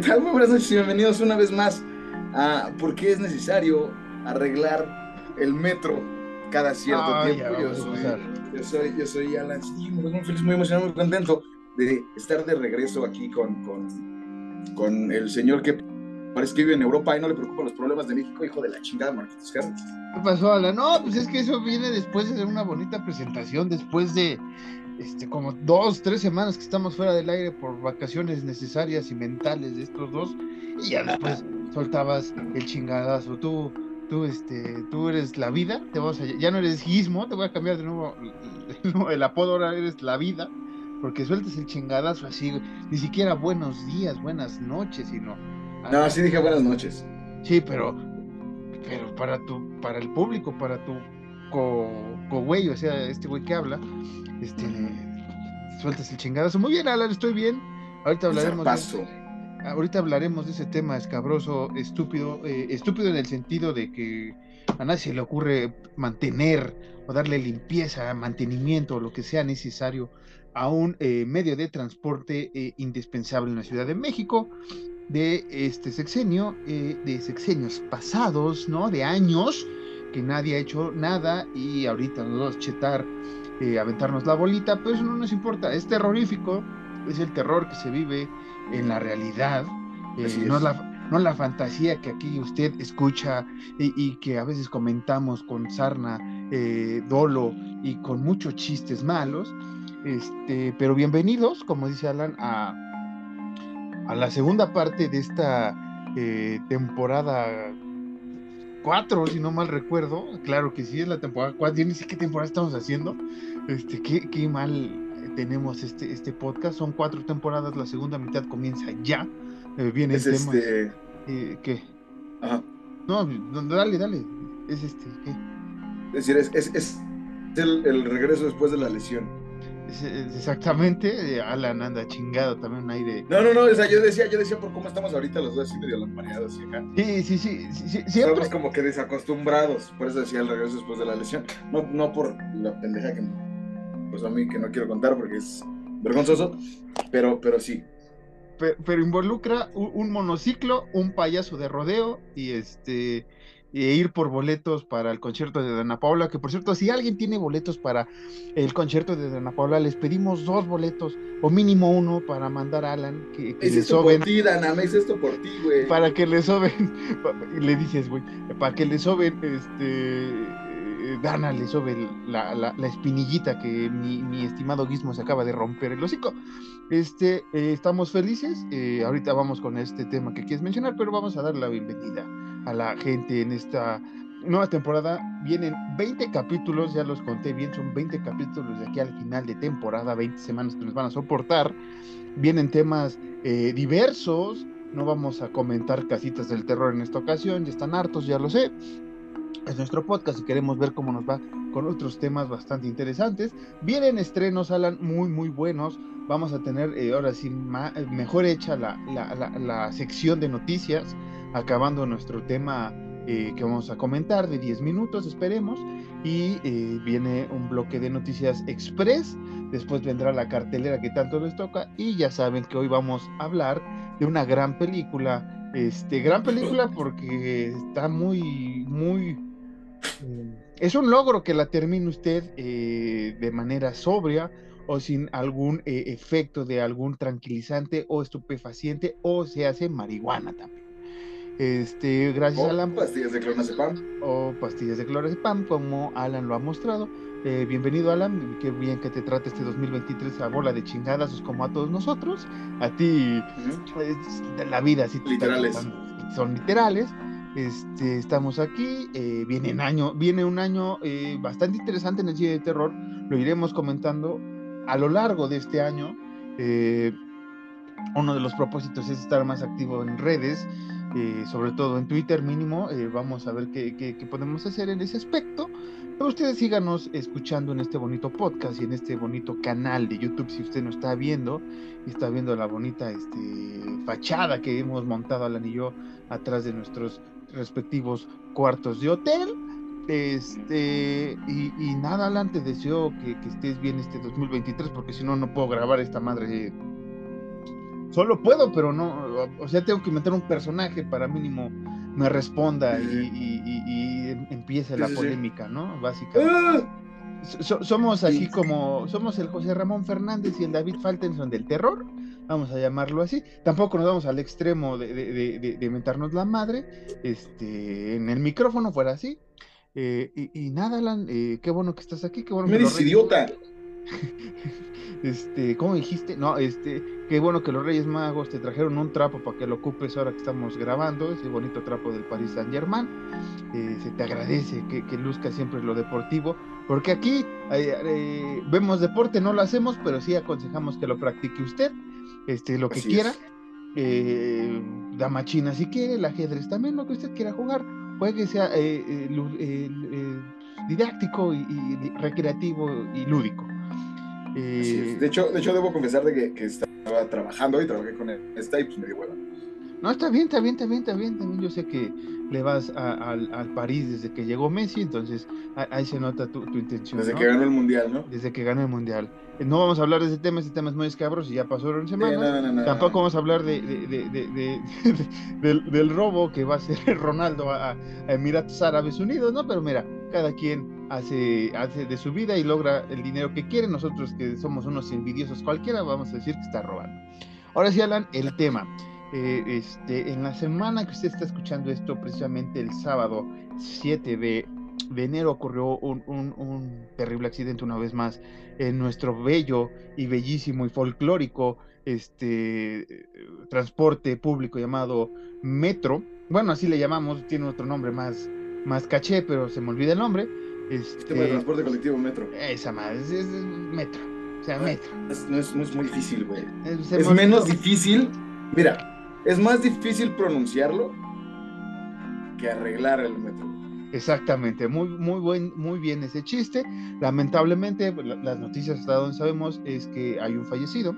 ¿Qué tal? Muy buenas noches y bienvenidos una vez más a ¿Por qué es necesario arreglar el metro cada cierto Ah, tiempo? Yo soy, yo, soy, yo soy Alan, muy feliz, muy emocionado, muy contento de estar de regreso aquí con, con, con el señor que parece que vive en Europa y no le preocupan los problemas de México, hijo de la chingada, Marquitos Carlos. ¿Qué pasó, Alan? No, pues es que eso viene después de hacer una bonita presentación, después de este, como dos, tres semanas que estamos fuera del aire por vacaciones necesarias y mentales de estos dos, y ya después soltabas el chingadazo. Tú, tú, este, tú eres la vida, te vamos a, ya no eres Gizmo, te voy a cambiar de nuevo el, el apodo, ahora eres la vida, porque sueltas el chingadazo así, ni siquiera buenos días, buenas noches, sino. No, sí dije buenas noches. Sí, pero, pero para tu, para el público, para tu co, co güey, o sea, este güey que habla, este, sueltas el chingadazo. Muy bien, Alan, estoy bien. Ahorita hablaremos. De, ahorita hablaremos de ese tema escabroso, estúpido, eh, estúpido en el sentido de que a nadie se le ocurre mantener o darle limpieza, mantenimiento o lo que sea necesario a un eh, medio de transporte eh, indispensable en la Ciudad de México de este sexenio, eh, de sexenios pasados, ¿no? De años que nadie ha hecho nada y ahorita nos vamos a chetar, eh, aventarnos la bolita, pero eso no nos importa, es terrorífico, es el terror que se vive en la realidad, eh, no es. la no la fantasía que aquí usted escucha y, y que a veces comentamos con sarna, eh, dolo y con muchos chistes malos. Este, pero bienvenidos, como dice Alan, a, a la segunda parte de esta eh, temporada 4, si no mal recuerdo. Claro que sí, es la temporada 4. Yo ni sé qué temporada estamos haciendo. Este, qué, qué mal tenemos este, este podcast. Son cuatro temporadas, la segunda mitad comienza ya. Eh, vienen Es temas. este. eh, ¿Qué? Ajá. No, no, dale, dale. Es este, ¿qué? Es decir, es, es, es el, el regreso después de la lesión. Exactamente. eh, Alan anda chingado también ahí de. No, no, no, o sea, yo decía, yo decía por cómo estamos ahorita los dos así medio lampareados y acá. Sí, sí, sí, sí, sí, siempre. Estamos como que desacostumbrados, por eso decía el regreso después de la lesión. No, no por la pendeja que pues a mí que no quiero contar porque es vergonzoso, pero, pero sí. pe- pero involucra un, un monociclo, un payaso de rodeo y este e ir por boletos para el concierto de Dana Paula, que por cierto, si alguien tiene boletos para el concierto de Dana Paula, les pedimos dos boletos o mínimo uno para mandar a Alan que, que Es le soben por ti, Dana, me hice esto por ti, güey. para que le soben, le dices, güey, para que le soben, este, eh, Dana le sobe la, la- la espinillita que mi, mi estimado Gizmo se acaba de romper el hocico. Este, eh, estamos felices, eh, ahorita vamos con este tema que quieres mencionar, pero vamos a dar la bienvenida a la gente en esta nueva temporada. Vienen 20 capítulos, ya los conté bien, son 20 capítulos de aquí al final de temporada, 20 semanas que nos van a soportar. Vienen temas eh, diversos, no vamos a comentar casitas del terror en esta ocasión, ya están hartos, ya lo sé. Es nuestro podcast y queremos ver cómo nos va con otros temas bastante interesantes. Vienen estrenos, Alan, muy, muy buenos. Vamos a tener eh, ahora sí mejor hecha la, la- la- la sección de noticias, acabando nuestro tema eh, que vamos a comentar de 10 minutos, esperemos. Y eh, viene un bloque de noticias express. Después vendrá la cartelera que tanto les toca. Y ya saben que hoy vamos a hablar de una gran película. Este, gran película porque está muy, muy. Eh, es un logro que la termine usted eh, de manera sobria o sin algún eh, efecto de algún tranquilizante o estupefaciente o se hace marihuana también. Este, gracias O a Alan pastillas de clonazepam. o pastillas de clorazepam, como Alan lo ha mostrado. Eh, bienvenido, Alan. Qué bien que te trate este 2023 a bola de chingadas, como a todos nosotros. A ti, la vida, sí, te está Literales. son literales. Este, estamos aquí. eh, viene, un año, viene un año eh, bastante interesante en el cine de terror. Lo iremos comentando a lo largo de este año. Eh, uno de los propósitos es estar más activo en redes, sobre todo en Twitter mínimo. vamos a ver qué, qué- podemos hacer en ese aspecto. Pero ustedes síganos escuchando en este bonito podcast y en este bonito canal de YouTube si usted no está viendo y está viendo la bonita este, fachada que hemos montado Alan y yo atrás de nuestros respectivos cuartos de hotel. Este, y, y nada, Alan, te deseo que, que estés bien este 2023, porque si no, no puedo grabar esta madre solo puedo, pero no, o sea, tengo que meter un personaje para mínimo me responda y, empiece la polémica, ¿no? Básicamente. ¡Ah! somos así como, somos el José Ramón Fernández y el David Faltenson del terror, vamos a llamarlo así. Tampoco nos vamos al extremo de, de, de, mentarnos la madre, este, en el micrófono fuera así. Eh, y, nada, Alan, eh, qué bueno que estás aquí, qué bueno que eres idiota. este, ¿cómo dijiste? No, este, qué bueno que los Reyes Magos te trajeron un trapo para que lo ocupes ahora que estamos grabando, ese bonito trapo del Paris Saint Germain. Eh, se te agradece que, que, luzca siempre lo deportivo, porque aquí eh, vemos deporte, no lo hacemos, pero sí aconsejamos que lo practique usted, este, lo que quiera. Eh, dama china si quiere, el ajedrez también, lo que usted quiera jugar, puede que sea didáctico y recreativo y lúdico. Eh, de, hecho, de hecho, debo confesar de que, estaba trabajando y trabajé con esta y pues me dio hueva. No, está bien, está bien, está bien, está bien. También yo sé que le vas al, París desde que llegó Messi, entonces ahí se nota tu, intención. Desde que ganó el Mundial, ¿no? Desde que ganó el Mundial. Eh, no vamos a hablar de ese tema, ese tema es muy escabroso y ya pasó una semana. Tampoco vamos a hablar de, del, robo que va a hacer Ronaldo a, a Emiratos Árabes Unidos, ¿no? Pero mira, cada quien hace, hace de su vida y logra el dinero que quiere. Nosotros que somos unos envidiosos cualquiera, vamos a decir que está robando. Ahora sí, Alan, el tema. Eh, este, en la semana que usted está escuchando esto, precisamente el sábado 7 de, enero ocurrió un, un, terrible accidente una vez más en nuestro bello y bellísimo y folclórico este, transporte público llamado Metro. Bueno, así le llamamos, tiene otro nombre más, más caché, pero se me olvida el nombre. Este, de transporte colectivo metro. Esa madre, es, metro. O sea, metro. no, es, no, es, muy difícil, güey. Es, menos difícil. Mira, es más difícil pronunciarlo que arreglar el metro. Exactamente, muy, muy, buen, muy bien ese chiste. Lamentablemente, las noticias hasta donde sabemos es que hay un fallecido.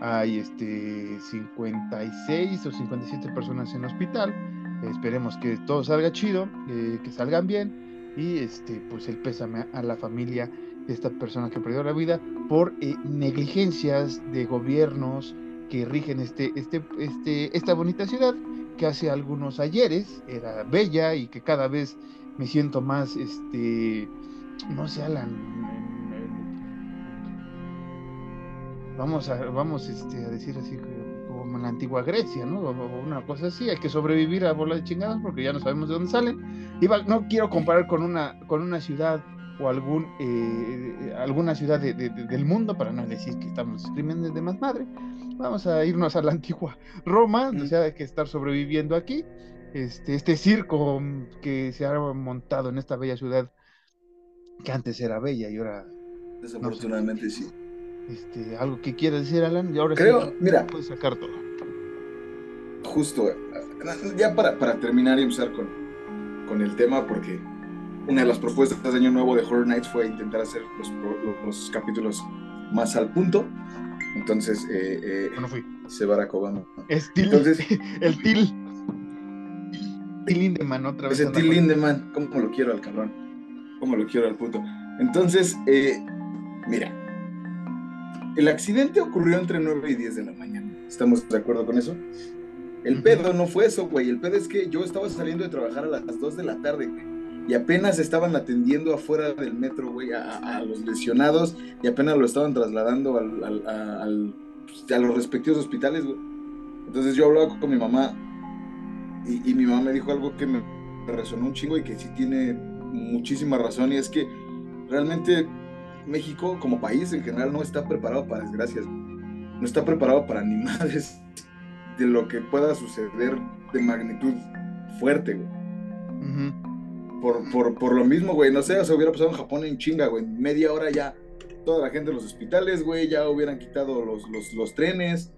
Hay este 56 o 57 personas en hospital. Esperemos que todo salga chido, eh, que salgan bien y este pues el pésame a la familia de esta persona que perdió la vida por eh, negligencias de gobiernos que rigen este, este, este, esta bonita ciudad que hace algunos ayeres era bella y que cada vez me siento más, este, no sé, Alan, vamos a, vamos este, a decir así como en la antigua Grecia, ¿no? O una cosa así, hay que sobrevivir a bola de chingadas porque ya no sabemos de dónde salen no quiero comparar con una, con una ciudad o algún, eh, alguna ciudad del mundo para no decir que estamos escribiendo de más madre. Vamos a irnos a la antigua Roma, o sea, hay que estar sobreviviendo aquí. Este, este circo que se ha montado en esta bella ciudad que antes era bella y ahora. Desafortunadamente sí. Este, algo que quieras decir, Alan, y ahora Creo, mira, puedes sacar todo. Justo, ya para, para terminar y empezar con, con el tema porque una de las propuestas de Año Nuevo de Horror Nights fue intentar hacer los, los capítulos más al punto. Entonces, eh, eh, no fui. se Barack Obama. Es Entonces, el Til. Til Lindemann, otra vez. Ese Til Lindemann, ¿cómo lo quiero al cabrón? ¿Cómo lo quiero al puto? Entonces, eh, mira, el accidente ocurrió entre 9 y 10 de la mañana. ¿Estamos de acuerdo con eso? El pedo no fue eso, güey. El pedo es que yo estaba saliendo de trabajar a las 2 de la tarde, güey. Y apenas estaban atendiendo afuera del metro, güey, a, los lesionados y apenas lo estaban trasladando al, pues, a los respectivos hospitales, güey. Entonces yo hablaba con mi mamá y, mi mamá me dijo algo que me resonó un chingo y que sí tiene muchísima razón y es que realmente México como país en general no está preparado para desgracias, no está preparado para ni madres de lo que pueda suceder de magnitud fuerte, güey. Por, por, lo mismo, güey, no sé, se hubiera pasado en Japón en chinga, güey, media hora ya toda la gente de los hospitales, güey, ya hubieran quitado los, los, los trenes.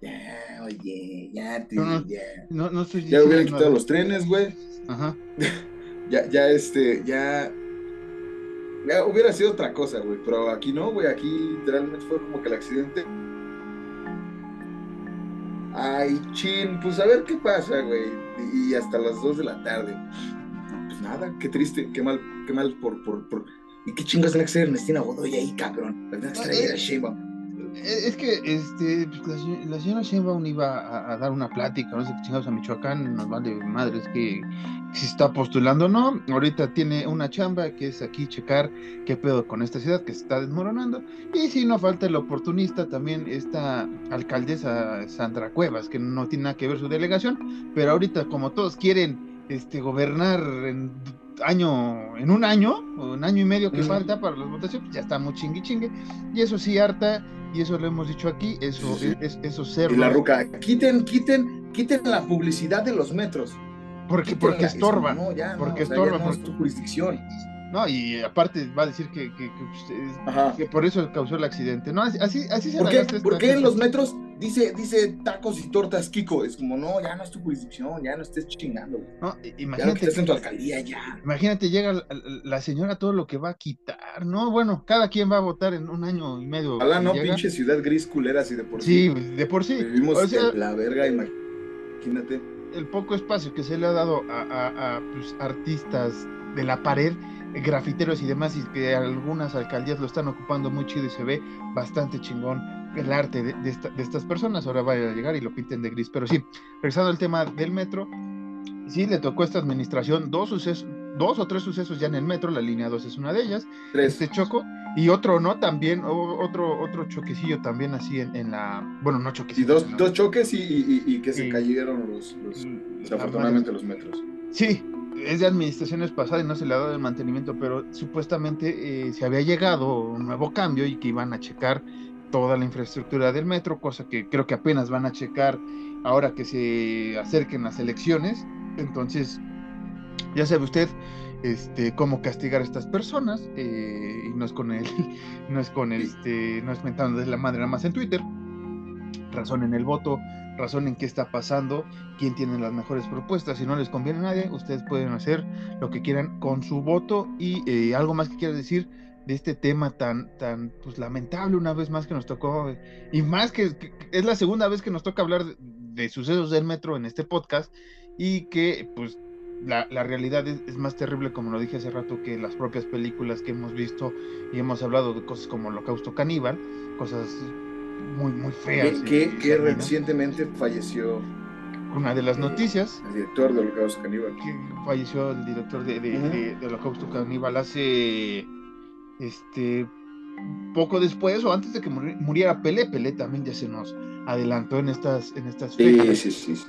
Ya, oye, ya, no, ya. No, no estoy ya hubieran quitado los trenes, güey. Ajá. ya, ya, este, ya. Ya hubiera sido otra cosa, güey, pero aquí no, güey, aquí literalmente fue como que el accidente Ay, chin, pues a ver qué pasa, güey. Y hasta las 2 de la tarde. Nada, qué triste, qué mal, qué mal por, por, por... ¿Y qué chingas tiene que ser Ernestina Godoy ahí, cabrón? La que traer a Eh, es que este, pues, la, señora Sheinbaum iba a, dar una plática, no sé qué chingados a Michoacán, nos vale madres que si está postulando o no. Ahorita tiene una chamba que es aquí checar qué pedo con esta ciudad que se está desmoronando. Y si no falta el oportunista, también esta alcaldesa Sandra Cuevas, que no tiene nada que ver su delegación, pero ahorita como todos quieren este, gobernar en año, en un año, o un año y medio que falta para las votaciones, ya está muy chingue chingue. Y eso sí harta, y eso lo hemos dicho aquí, eso, es, eso ser. Y la ruca, quiten, quiten, quiten la publicidad de los metros. Porque, porque estorba. No, ya, porque estorba. por tu jurisdicción. No, y aparte va a decir que, que, que, por eso causó el accidente. No, así, así se ¿Por qué, ¿Por qué en los metros dice, dice tacos y tortas Kiko? Es como, no, ya no es tu jurisdicción, ya no estés chingando. No, imagínate. Ya no en tu alcaldía, ya. Imagínate, llega la, señora todo lo que va a quitar, ¿no? Bueno, cada quien va a votar en un año y medio. Ojalá no, pinche ciudad gris culera así de por sí. Sí, de por sí. Vivimos la verga, imagínate. El poco espacio que se le ha dado a, pues, artistas de la pared grafiteros y demás, y que algunas alcaldías lo están ocupando muy chido y se ve bastante chingón el arte de, estas personas. Ahora vaya a llegar y lo pinten de gris. Pero sí, regresando al tema del metro, sí le tocó a esta administración dos sucesos, dos o tres sucesos ya en el metro, la línea 2 es una de ellas, este choco, y otro no, también, otro, otro choquecillo también así en, la, bueno, no choquecillo. Y dos, choques y, que se cayeron los, los desafortunadamente los metros. Sí, es de administraciones pasadas y no se le ha dado el mantenimiento, pero supuestamente eh, se había llegado un nuevo cambio y que iban a checar toda la infraestructura del metro, cosa que creo que apenas van a checar ahora que se acerquen las elecciones. Entonces, ya sabe usted este, cómo castigar a estas personas, eh, y no es con él, no es con este, no es mentando de la madre nada más en Twitter, razón en el voto, razón en qué está pasando, quién tiene las mejores propuestas. Si no les conviene a nadie, ustedes pueden hacer lo que quieran con su voto. Y eh, algo más que quiero decir de este tema tan, tan pues, lamentable una vez más que nos tocó, y más que, es la segunda vez que nos toca hablar de, sucesos del metro en este podcast, y que pues la, realidad es, es, más terrible, como lo dije hace rato, que las propias películas que hemos visto y hemos hablado de cosas como Holocausto Caníbal, cosas muy, muy feas. Que, recientemente falleció. Una de las noticias. El director de Holocausto Caníbal. Que falleció el director de, de, Holocausto Caníbal hace. Este. Poco después o antes de que muriera Pelé, Pelé también ya se nos adelantó en estas, en estas fechas. Sí, sí, sí,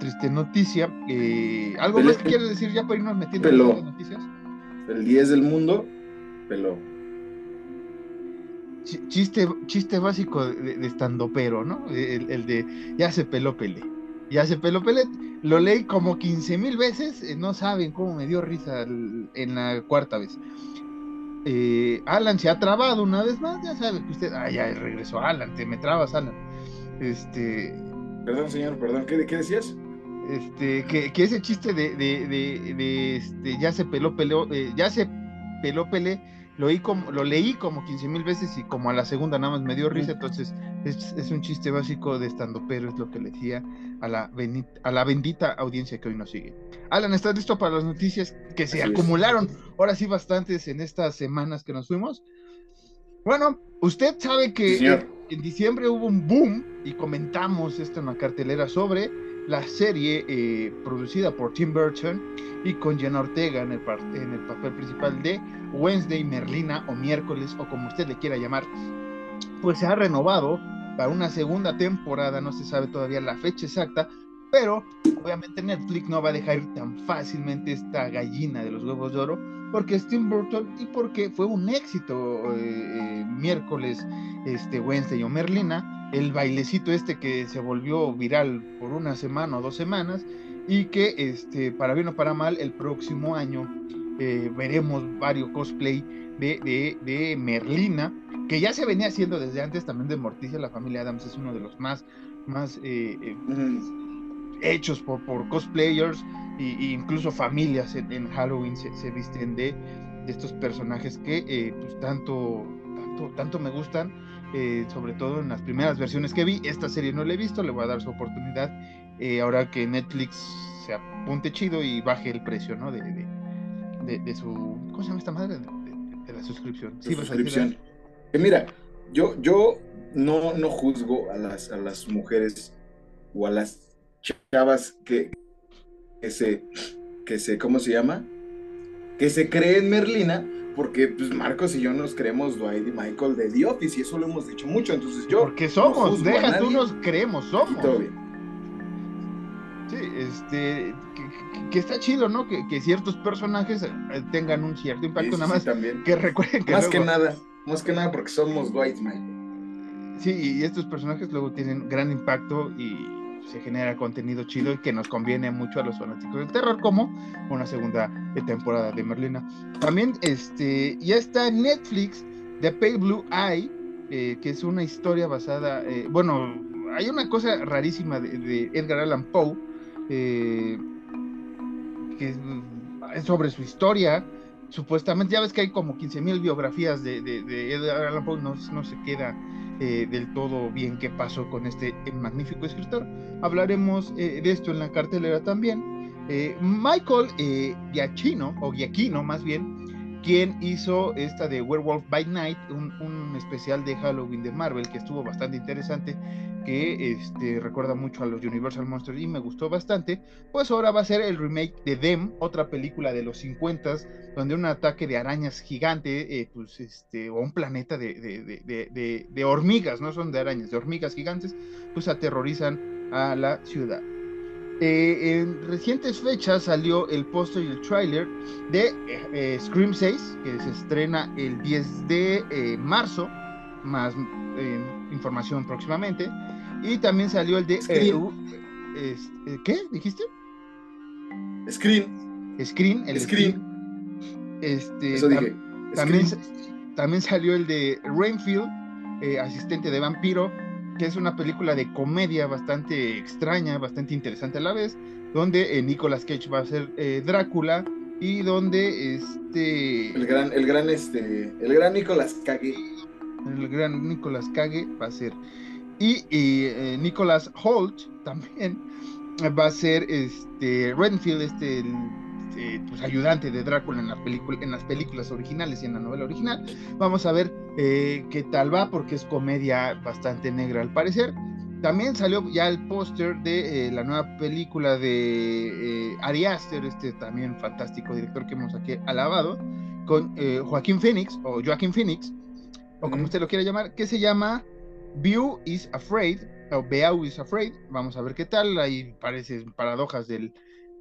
Triste noticia. Eh, ¿Algo más que quieres decir ya para irnos metiendo en las noticias? El 10 del mundo, peló chiste, chiste básico de, estando pero, ¿no? El, de ya se peló Pelé. Ya se peló Pelé. Lo leí como 15 mil veces. Eh, no saben cómo me dio risa en la cuarta vez. Eh, Alan se ha trabado una vez más. Ya sabe que usted. Ah, ya regresó Alan. Te me trabas, Alan. Este. Perdón, señor, perdón. ¿Qué, qué decías? Este, que, que ese chiste de, de, de, este, ya se peló, peló, eh, ya se peló Pelé lo, como, lo leí como 15 mil veces y como a la segunda nada más me dio risa, entonces es, un chiste básico de estando, pero es lo que le decía a la, bendita, a la bendita audiencia que hoy nos sigue. Alan, ¿estás listo para las noticias que se acumularon? Ahora sí bastantes en estas semanas que nos fuimos. Bueno, usted sabe que en, diciembre hubo un boom y comentamos esto en la cartelera sobre la serie eh, producida por Tim Burton y con Jenna Ortega en el, en el papel principal de Wednesday, Merlina o miércoles o como usted le quiera llamar, pues se ha renovado para una segunda temporada, no se sabe todavía la fecha exacta, pero obviamente Netflix no va a dejar tan fácilmente esta gallina de los huevos de oro, porque Tim Burton y porque fue un éxito eh, eh, miércoles, este Wednesday o Merlina, el bailecito este que se volvió viral por una semana o dos semanas, y que este, para bien o para mal, el próximo año eh, veremos varios cosplay de, de, Merlina, que ya se venía haciendo desde antes también de Morticia, la familia Adams es uno de los más, más hechos por, por cosplayers e, incluso familias en, Halloween se, visten de, estos personajes que pues tanto, tanto, tanto me gustan. sobre todo en las primeras versiones que vi. Esta serie no la he visto, le voy a dar su oportunidad eh, ahora que Netflix se apunte chido y baje el precio, ¿no? De, de, su. ¿Cómo se llama esta madre? De, la suscripción. Sí, suscripción. mira, yo, yo no, no juzgo a las, a las mujeres o a las chavas que, que se, que se, ¿cómo se llama? Que se creen Merlina, porque pues Marcos y yo nos creemos Dwight y Michael de The Office y eso lo hemos dicho mucho, entonces yo... Porque somos, deja tú nos creemos, somos. todo bien. Sí, este, que, está chido, ¿no? Que, ciertos personajes eh, tengan un cierto impacto, nada más. también. Que recuerden que. Más que nada, más que nada porque somos Dwight Michael. Sí, y estos personajes luego tienen gran impacto y se genera contenido chido y que nos conviene mucho a los fanáticos del terror, como una segunda temporada de Merlina. También este, ya está Netflix The Pale Blue Eye, eh, que es una historia basada, eh, bueno, hay una cosa rarísima de, Edgar Allan Poe, eh, que es sobre su historia, supuestamente, ya ves que hay como 15.000 biografías de, Edgar Allan Poe, no, no se queda eh, del todo bien qué pasó con este eh, magnífico escritor. Hablaremos eh, de esto en la cartelera también. Michael Giacchino, o Giacchino más bien, quien hizo esta de Werewolf by Night, un, un especial de Halloween de Marvel que estuvo bastante interesante que este, recuerda mucho a los Universal Monsters y me gustó bastante, pues ahora va a ser el remake de Them, otra película de los 50 donde un ataque de arañas gigante, eh, pues este, o un planeta de, de, de, hormigas, no son de arañas, de hormigas gigantes, pues aterrorizan a la ciudad. Eh, en recientes fechas salió el póster y el tráiler de eh, Scream 6, que se estrena el 10 de marzo, más información próximamente. Y también salió el de. Eh, eh, ¿Qué? ¿Dijiste? Screen. Screen, el. Este, Eso dije. También, también salió el de Rainfield, eh, asistente de vampiro, que es una película de comedia bastante extraña, bastante interesante a la vez, donde Nicolas Cage va a ser Drácula y donde este el gran el gran este el gran Nicolas Cage. el gran Nicolas Cage va a ser. Y, eh, Nicholas Holt también va a ser este Renfield, este eh, pues, ayudante de Drácula en, la en las películas originales y en la novela original. Vamos a ver eh, qué tal va, porque es comedia bastante negra al parecer. También salió ya el póster de la nueva película de Ari Aster, este también fantástico director que hemos aquí alabado, con Joaquín Phoenix, o Joaquín Phoenix, o como usted lo quiera llamar, que se llama View is Afraid, o Beau is Afraid, vamos a ver qué tal, hay parece paradojas del,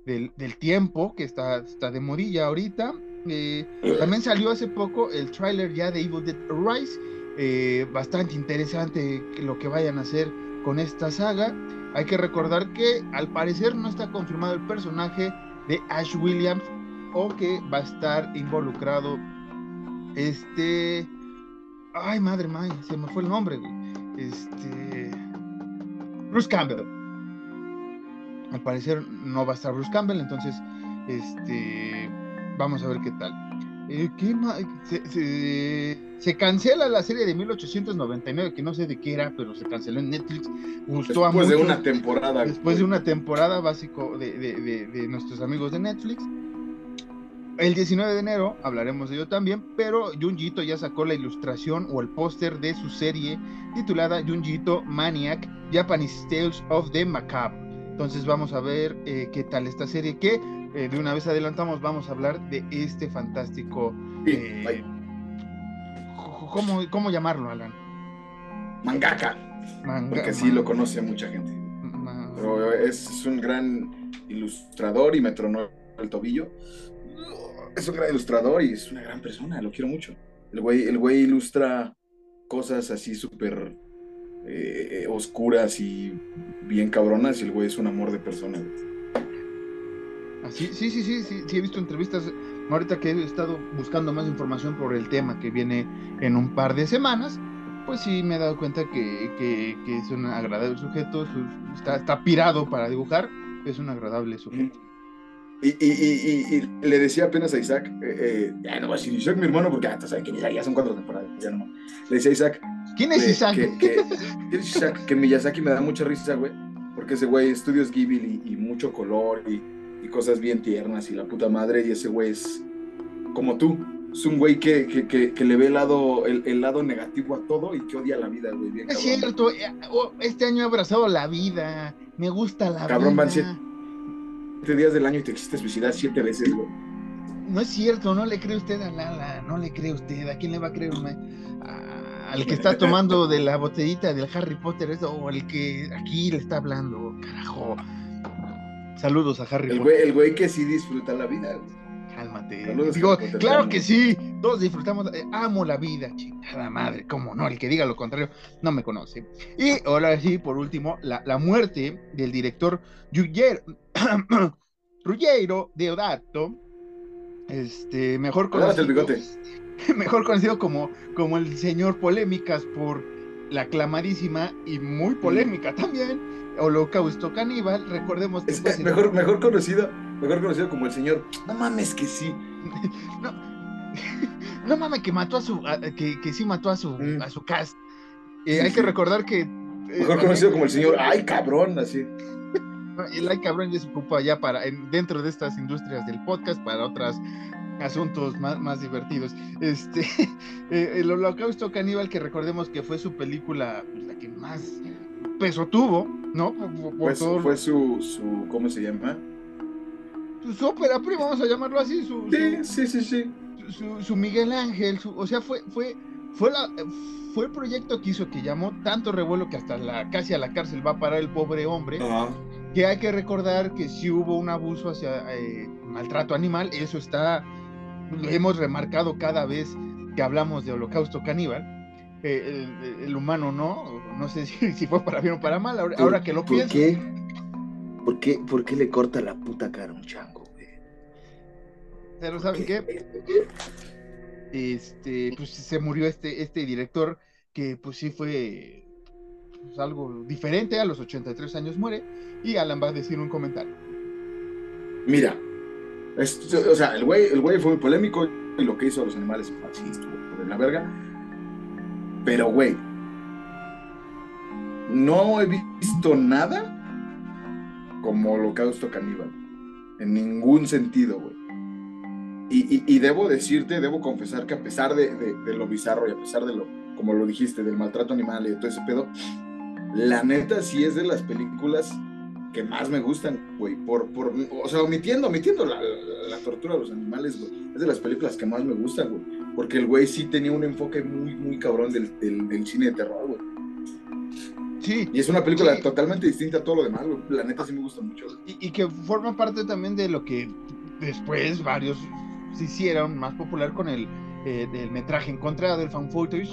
del, tiempo que está, está de modilla ahorita. Eh, también salió hace poco el tráiler ya de Evil Dead Rise, eh, bastante interesante lo que vayan a hacer con esta saga. Hay que recordar que al parecer no está confirmado el personaje de Ash Williams o que va a estar involucrado este... Ay, madre mía, se me fue el nombre. Este. Bruce Campbell. Al parecer no va a estar Bruce Campbell, entonces. Este. Vamos a ver qué tal. Eh, se, cancela la serie de 1899, que no sé de qué era, pero se canceló en Netflix. Gustó después de una temporada. Después de una temporada básico de, de nuestros amigos de Netflix. El 19 de enero hablaremos de ello también, pero Junjito ya sacó la ilustración o el póster de su serie titulada Junjito Maniac Japanese Tales of the Macabre. Entonces vamos a ver eh, qué tal esta serie que eh, de una vez adelantamos vamos a hablar de este fantástico... Eh, ¿cómo, llamarlo, Alan? Mangaka. porque sí lo conoce mucha gente. Pero es, un gran ilustrador y me tronó el tobillo es un gran ilustrador y es una gran persona, lo quiero mucho. El güey, el güey ilustra cosas así súper eh, oscuras y bien cabronas y el güey es un amor de persona. Así, sí, sí, sí, sí, sí, he visto entrevistas. Ahorita que he estado buscando más información por el tema que viene en un par de semanas, pues sí me he dado cuenta que, es un agradable sujeto, está, está pirado para dibujar, es un agradable sujeto. Y, y, y, le decía apenas a Isaac, eh, eh, ya no va a decir Isaac, mi hermano, porque ah, quién es Isaac, ya son cuatro temporadas, ya no. Le decía a Isaac. ¿Quién es Isaac? Que, ¿Quién es Isaac? Que Miyazaki me da mucha risa, güey, porque ese güey estudios Ghibli y, mucho color y, cosas bien tiernas y la puta madre, y ese güey es como tú, es un güey que, que, le ve el lado, el, el, lado negativo a todo y que odia la vida, güey. Bien, es cierto, eh, oh, este año he abrazado la vida, me gusta la cabrón, vida. van siete días del año y te quisiste suicidar siete veces, güey. No es cierto, no le cree usted a Lala, no le cree usted, ¿a quién le va a creer? A, al que está tomando de la botellita del Harry Potter eso, o al que aquí le está hablando, carajo. Saludos a Harry el Potter. Güey, el güey que sí disfruta la vida. Cálmate. Saludos Digo, claro que sí, todos disfrutamos, eh, amo la vida, chingada madre, cómo no, el que diga lo contrario no me conoce. Y ahora sí, por último, la, la muerte del director Ruggiero Deodato, este, mejor conocido, el bigote. mejor conocido como, como el señor Polémicas por la aclamadísima y muy polémica también, Holocausto Caníbal, recordemos que es, mejor, mejor conocido, mejor conocido como el señor, no mames que sí. no, no mames que mató a su, a, que, que, sí mató a su, mm. a su cast. Eh, sí, hay sí. que recordar que... Mejor eh, conocido como el señor, ay cabrón, así. El ay cabrón ya se ocupa ya para, en, dentro de estas industrias del podcast, para otras asuntos más, más divertidos. Este, eh, el Holocausto Caníbal, que recordemos que fue su película, pues, la que más peso tuvo, ¿no? Por, por fue, fue su, su, ¿cómo se llama? Su, ópera prima, vamos a llamarlo así. Su, sí, sí, sí, sí. Su, su Miguel Ángel, o sea, fue, fue, fue, la, fue el proyecto que hizo que llamó tanto revuelo que hasta la, casi a la cárcel va a parar el pobre hombre. Ajá. Que hay que recordar que si hubo un abuso hacia eh, maltrato animal, eso está, lo hemos remarcado cada vez que hablamos de holocausto caníbal. Eh, el, el, humano no, no sé si, si, fue para bien o para mal, ahora, ahora que lo ¿por pienso. Qué? ¿Por qué? ¿Por qué le corta la puta cara a un chango, güey? Pero ¿saben qué? Este, pues se murió este, este director que pues sí fue pues, algo diferente, a los 83 años muere, y Alan va a decir un comentario. Mira, o sea, el güey, el güey fue muy polémico y lo que hizo a los animales sí, estuvo por la verga. Pero, güey, no he visto nada como Holocausto Caníbal. En ningún sentido, güey. Y, y, y, debo decirte, debo confesar que a pesar de, de, de, lo bizarro y a pesar de lo, como lo dijiste, del maltrato animal y de todo ese pedo, la neta sí es de las películas que más me gustan, güey, por, por, o sea, omitiendo, omitiendo la, la, la, tortura de los animales, güey, es de las películas que más me gustan, güey, porque el güey sí tenía un enfoque muy, muy cabrón del, del, del cine de terror, güey. Sí. Y es una película sí. totalmente distinta a todo lo demás, güey, la neta sí me gusta mucho. Y, y, que forma parte también de lo que después varios se hicieron más popular con el, eh, del metraje en contra del fan footage.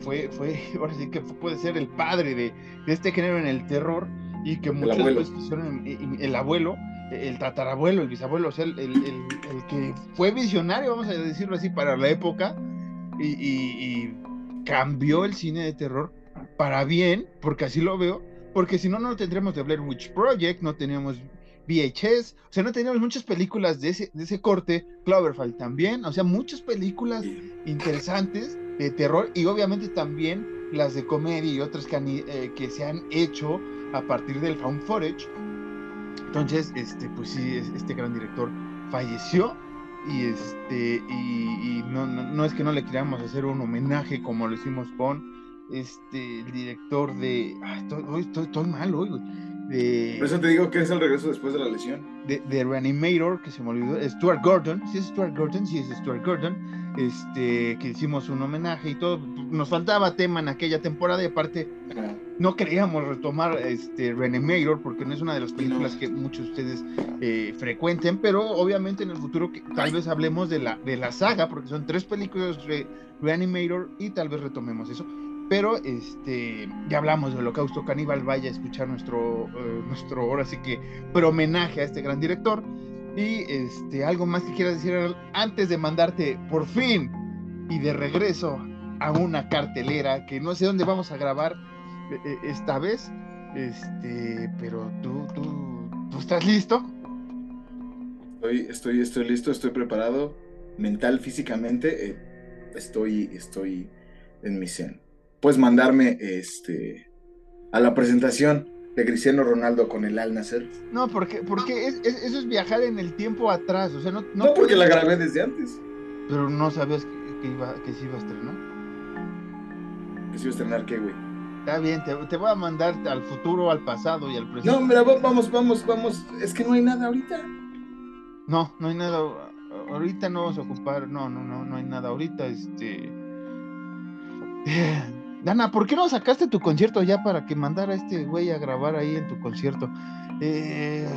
Fue, fue, ahora sí que puede ser el padre de, de este género en el terror y que muchos después quisieron el, el, abuelo, el tatarabuelo, el bisabuelo, o sea, el, el, el, que fue visionario, vamos a decirlo así, para la época y, y, y, cambió el cine de terror para bien, porque así lo veo, porque si no, no tendríamos de Blair Witch Project, no teníamos VHS, o sea, no teníamos muchas películas de ese, de ese corte, Cloverfield también, o sea, muchas películas interesantes de terror y obviamente también las de comedia y otras que, han, eh, que se han hecho a partir del found footage. Entonces, este, pues sí, este gran director falleció y este y, y no, no, no, es que no le queríamos hacer un homenaje como lo hicimos con este el director de ah, estoy, estoy, estoy mal hoy de, por eso te digo que es el regreso después de la lesión de, de Reanimator que se me olvidó Stuart Gordon sí es Stuart Gordon sí es Stuart Gordon este que hicimos un homenaje y todo nos faltaba tema en aquella temporada y aparte no queríamos retomar este Reanimator porque no es una de las películas no. que muchos de ustedes eh, frecuenten pero obviamente en el futuro que, tal vez hablemos de la de la saga porque son tres películas de Reanimator y tal vez retomemos eso pero este ya hablamos de Holocausto Caníbal, vaya a escuchar nuestro, uh, nuestro ahora sí que pero homenaje a este gran director. Y este, algo más que quieras decir antes de mandarte por fin y de regreso a una cartelera que no sé dónde vamos a grabar eh, esta vez. Este, pero tú, tú, tú estás listo. Estoy, estoy, estoy listo, estoy preparado, mental, físicamente, eh, estoy, estoy en mi zen puedes mandarme este, a la presentación de Cristiano Ronaldo con el Al Nasser. No, porque, porque es, es, eso es viajar en el tiempo atrás, o sea, no... No, no porque la grabé desde antes. Pero no sabías que, iba, que se iba a estrenar. ¿Que se iba a estrenar qué, güey? Está bien, te, voy a mandar al futuro, al pasado y al presente. No, mira, vamos, vamos, vamos. Es que no hay nada ahorita. No, no hay nada. Ahorita no vamos a ocupar. No, no, no, no hay nada ahorita. Este. Dana, ¿por qué no sacaste tu concierto ya para que mandara a este güey a grabar ahí en tu concierto? Eh,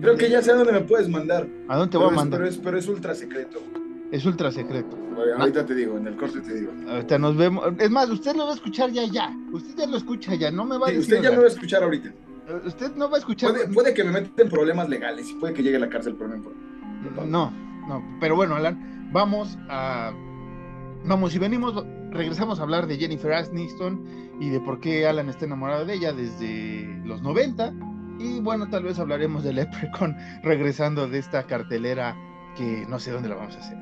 Creo que ya sé a dónde me puedes mandar. ¿A dónde te voy a mandar? Pero es, pero es ultra secreto. Es ultra secreto. ahorita te digo, en el corte te digo. Ahorita nos vemos. Es más, usted lo va a escuchar ya, ya. Usted ya lo escucha ya, no me va a decir. Usted ya me va a escuchar ahorita. Usted no va a escuchar. Puede, que me meta en problemas legales y puede que llegue a la cárcel por No, no. Pero bueno, Alan, vamos a. Vamos, si venimos regresamos a hablar de Jennifer Aniston y de por qué Alan está enamorado de ella desde los 90. Y bueno, tal vez hablaremos de Leprechaun regresando de esta cartelera que no sé dónde la vamos a hacer.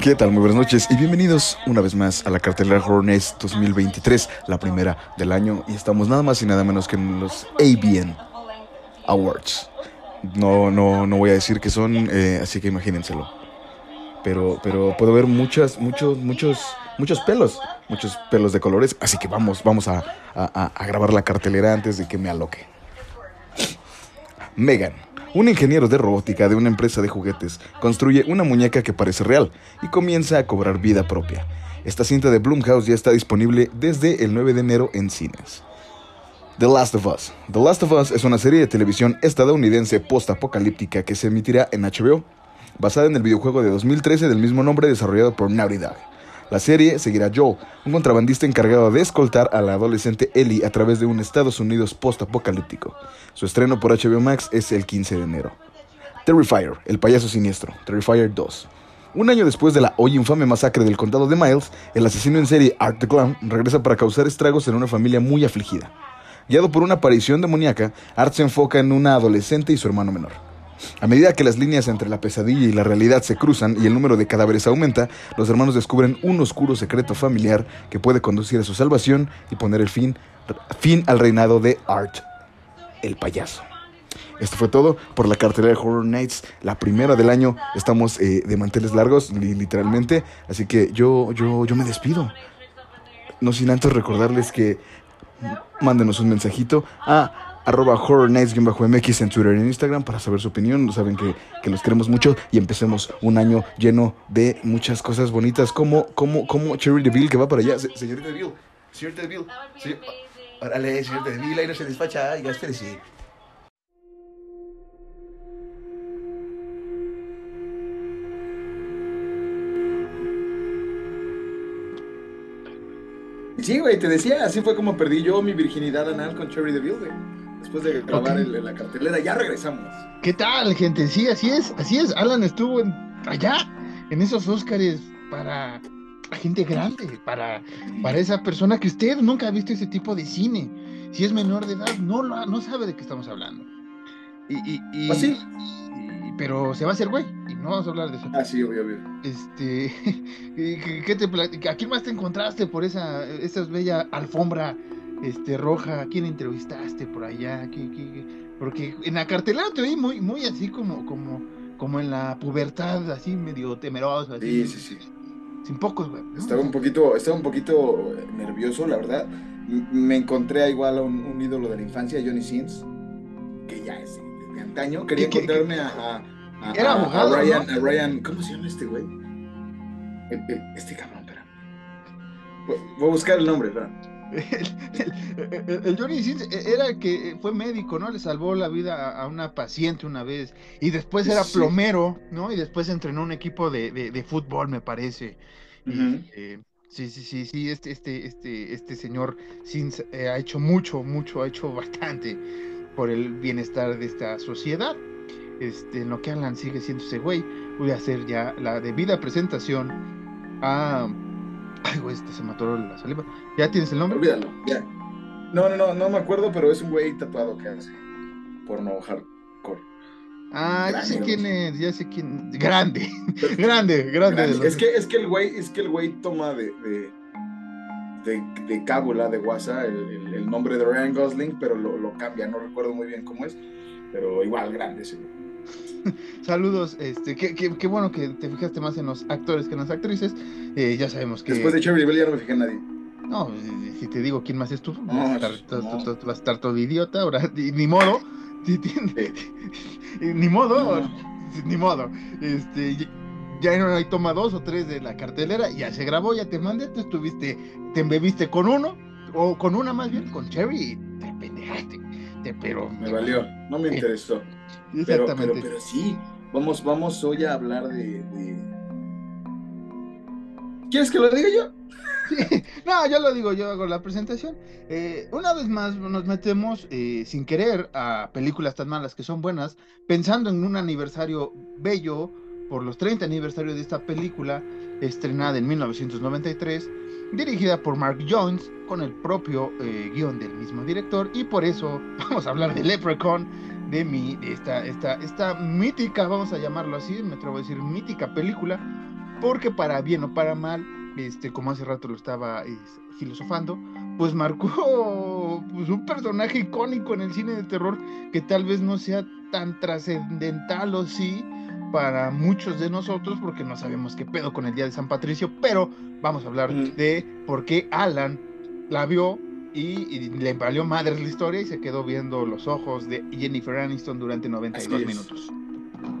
¿Qué tal? Muy buenas noches y bienvenidos una vez más a la cartelera Horror 2023, la primera del año. Y estamos nada más y nada menos que en los ABN Awards. No, no, no voy a decir que son, eh, así que imagínenselo. Pero, pero puedo ver muchas, muchos, muchos, muchos pelos, muchos pelos de colores. Así que vamos, vamos a, a grabar la cartelera antes de que me aloque. Megan, un ingeniero de robótica de una empresa de juguetes, construye una muñeca que parece real y comienza a cobrar vida propia. Esta cinta de Blumhouse ya está disponible desde el 9 de enero en cines. The Last of Us. The Last of Us es una serie de televisión estadounidense post-apocalíptica que se emitirá en HBO, basada en el videojuego de 2013 del mismo nombre desarrollado por Naughty Dog. La serie seguirá a Joel, un contrabandista encargado de escoltar a la adolescente Ellie a través de un Estados Unidos post-apocalíptico. Su estreno por HBO Max es el 15 de enero. Terrifier, el payaso siniestro, Terrifier 2. Un año después de la hoy infame masacre del condado de Miles, el asesino en serie Art the Clown regresa para causar estragos en una familia muy afligida. Guiado por una aparición demoníaca, Art se enfoca en una adolescente y su hermano menor. A medida que las líneas entre la pesadilla y la realidad se cruzan y el número de cadáveres aumenta, los hermanos descubren un oscuro secreto familiar que puede conducir a su salvación y poner el fin, fin al reinado de Art, el payaso. Esto fue todo por la cartelera de Horror Nights, la primera del año. Estamos eh, de manteles largos, literalmente. Así que yo, yo, yo me despido. No sin antes recordarles que mándenos un mensajito a arroba horror mx en Twitter y en Instagram para saber su opinión. Saben que, que, los queremos mucho y empecemos un año lleno de muchas cosas bonitas como, como, como Cherry DeVille que va para allá. señorita DeVille, señorita DeVille. Órale, señorita DeVille, ahí no se despacha. Ya, espérese. Sí, güey, te decía, así fue como perdí yo mi virginidad anal con Cherry DeVille, güey. Después de grabar en la cartelera, ya regresamos. ¿Qué tal, gente? Sí, así es, así es. Alan estuvo allá, en esos Óscares para la gente grande, para, para esa persona que usted nunca ha visto ese tipo de cine. Si es menor de edad, no, lo, no sabe de qué estamos hablando. Y, y, y, ¿Ah, sí? pero se va a hacer güey, no vamos a hablar de eso. Ah, sí, obvio, obvio. Este, ¿qué te, ¿a quién más te encontraste por esa, esa bella alfombra este, roja? ¿A quién entrevistaste por allá? Porque en la cartelera te vi muy, muy así como, como, como en la pubertad, así medio temeroso. sí, sí, sí. Sin pocos, güey. Estaba un poquito, estaba un poquito nervioso, la verdad. Me encontré igual a un, ídolo de la infancia, Johnny Sins, que ya es de antaño. Quería encontrarme a, era abogado. A Ryan, a Ryan, ¿cómo se llama este güey? este cabrón, espera. Voy a buscar el nombre, espera. El, Johnny Sins era el que fue médico, ¿no? Le salvó la vida a una paciente una vez. Y después era plomero, ¿no? Y después entrenó un equipo de, de, fútbol, me parece. Eh, sí, sí, sí, sí. Este, este, este, este señor Sins eh, ha hecho mucho, mucho, ha hecho bastante por el bienestar de esta sociedad este, en lo que Alan sigue siendo ese güey, voy a hacer ya la debida presentación a. Ay, güey, este se mató la saliva. ¿Ya tienes el nombre? Olvídalo, ya. No, no, no, no me acuerdo, pero es un güey tatuado que hace porno hardcore. Ah, ya sé quién es, ya sé quién. Grande, grande, grande. Es que, es que el güey, es que el güey toma de, de, de cábula de WhatsApp el, el- el nombre de Ryan Gosling, pero lo, lo cambia, no recuerdo muy bien cómo es, pero igual grande ese güey. Saludos, este, qué, bueno que te fijaste más en los actores que en las actrices. Eh, ya sabemos que. Después de Cherry Bell ya no me fijé en nadie. No, eh, si te digo quién más es tú, No, vas, a estar, no. vas a estar todo idiota, ahora, ni modo. ni modo, No. ni modo. Este, ya- no hay toma dos o tres de la cartelera, ya se grabó, ya te mandé, tú estuviste, te embebiste con uno, o con una más bien, con Cherry, y te pendejaste. Te, pero Me valió, no me Sí. interesó. Pero, Exactamente. pero, pero sí, vamos, vamos hoy a hablar de, de- ¿Quieres que lo diga yo? No, yo lo digo, yo hago la presentación. Eh, una vez más nos metemos eh, sin querer a películas tan malas que son buenas, pensando en un aniversario bello por los 30 aniversarios de esta película, estrenada en 1993, dirigida por Mark Jones, con el propio eh, guion del mismo director, y por eso vamos a hablar de Leprechaun, de, mi, de esta, esta, esta mítica, vamos a llamarlo así, me atrevo a decir mítica película, porque para bien o para mal, este, como hace rato lo estaba es, filosofando, pues marcó pues, un personaje icónico en el cine de terror que tal vez no sea tan trascendental o sí para muchos de nosotros porque no sabemos qué pedo con el Día de San Patricio, pero vamos a hablar Ujú. de por qué Alan la vio y, y le valió madres la historia y se quedó viendo los ojos de Jennifer Aniston durante 92 Así minutos.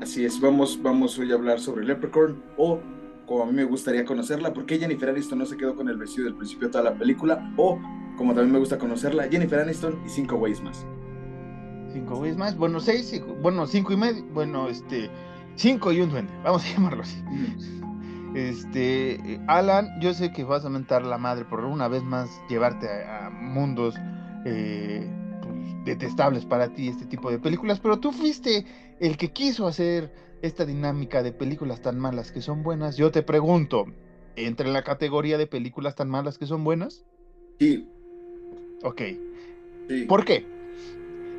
Así es, vamos, vamos hoy a hablar sobre Leprechaun o como a mí me gustaría conocerla, ¿por qué Jennifer Aniston no se quedó con el vestido del principio de toda la película? O, como también me gusta conocerla, Jennifer Aniston y cinco güeyes más. Cinco güeyes más, bueno, seis, cinco- bueno, cinco y medio, bueno, este, cinco y un duende, vamos a llamarlo así. Este, eh, Alan, yo sé que vas a mentar la madre por una vez más llevarte a, a mundos eh, pues, detestables para ti este tipo de películas, pero tú fuiste el que quiso hacer esta dinámica de películas tan malas que son buenas. Yo te pregunto, ¿entra en la categoría de películas tan malas que son buenas? Sí, Ok, sí. ¿por qué?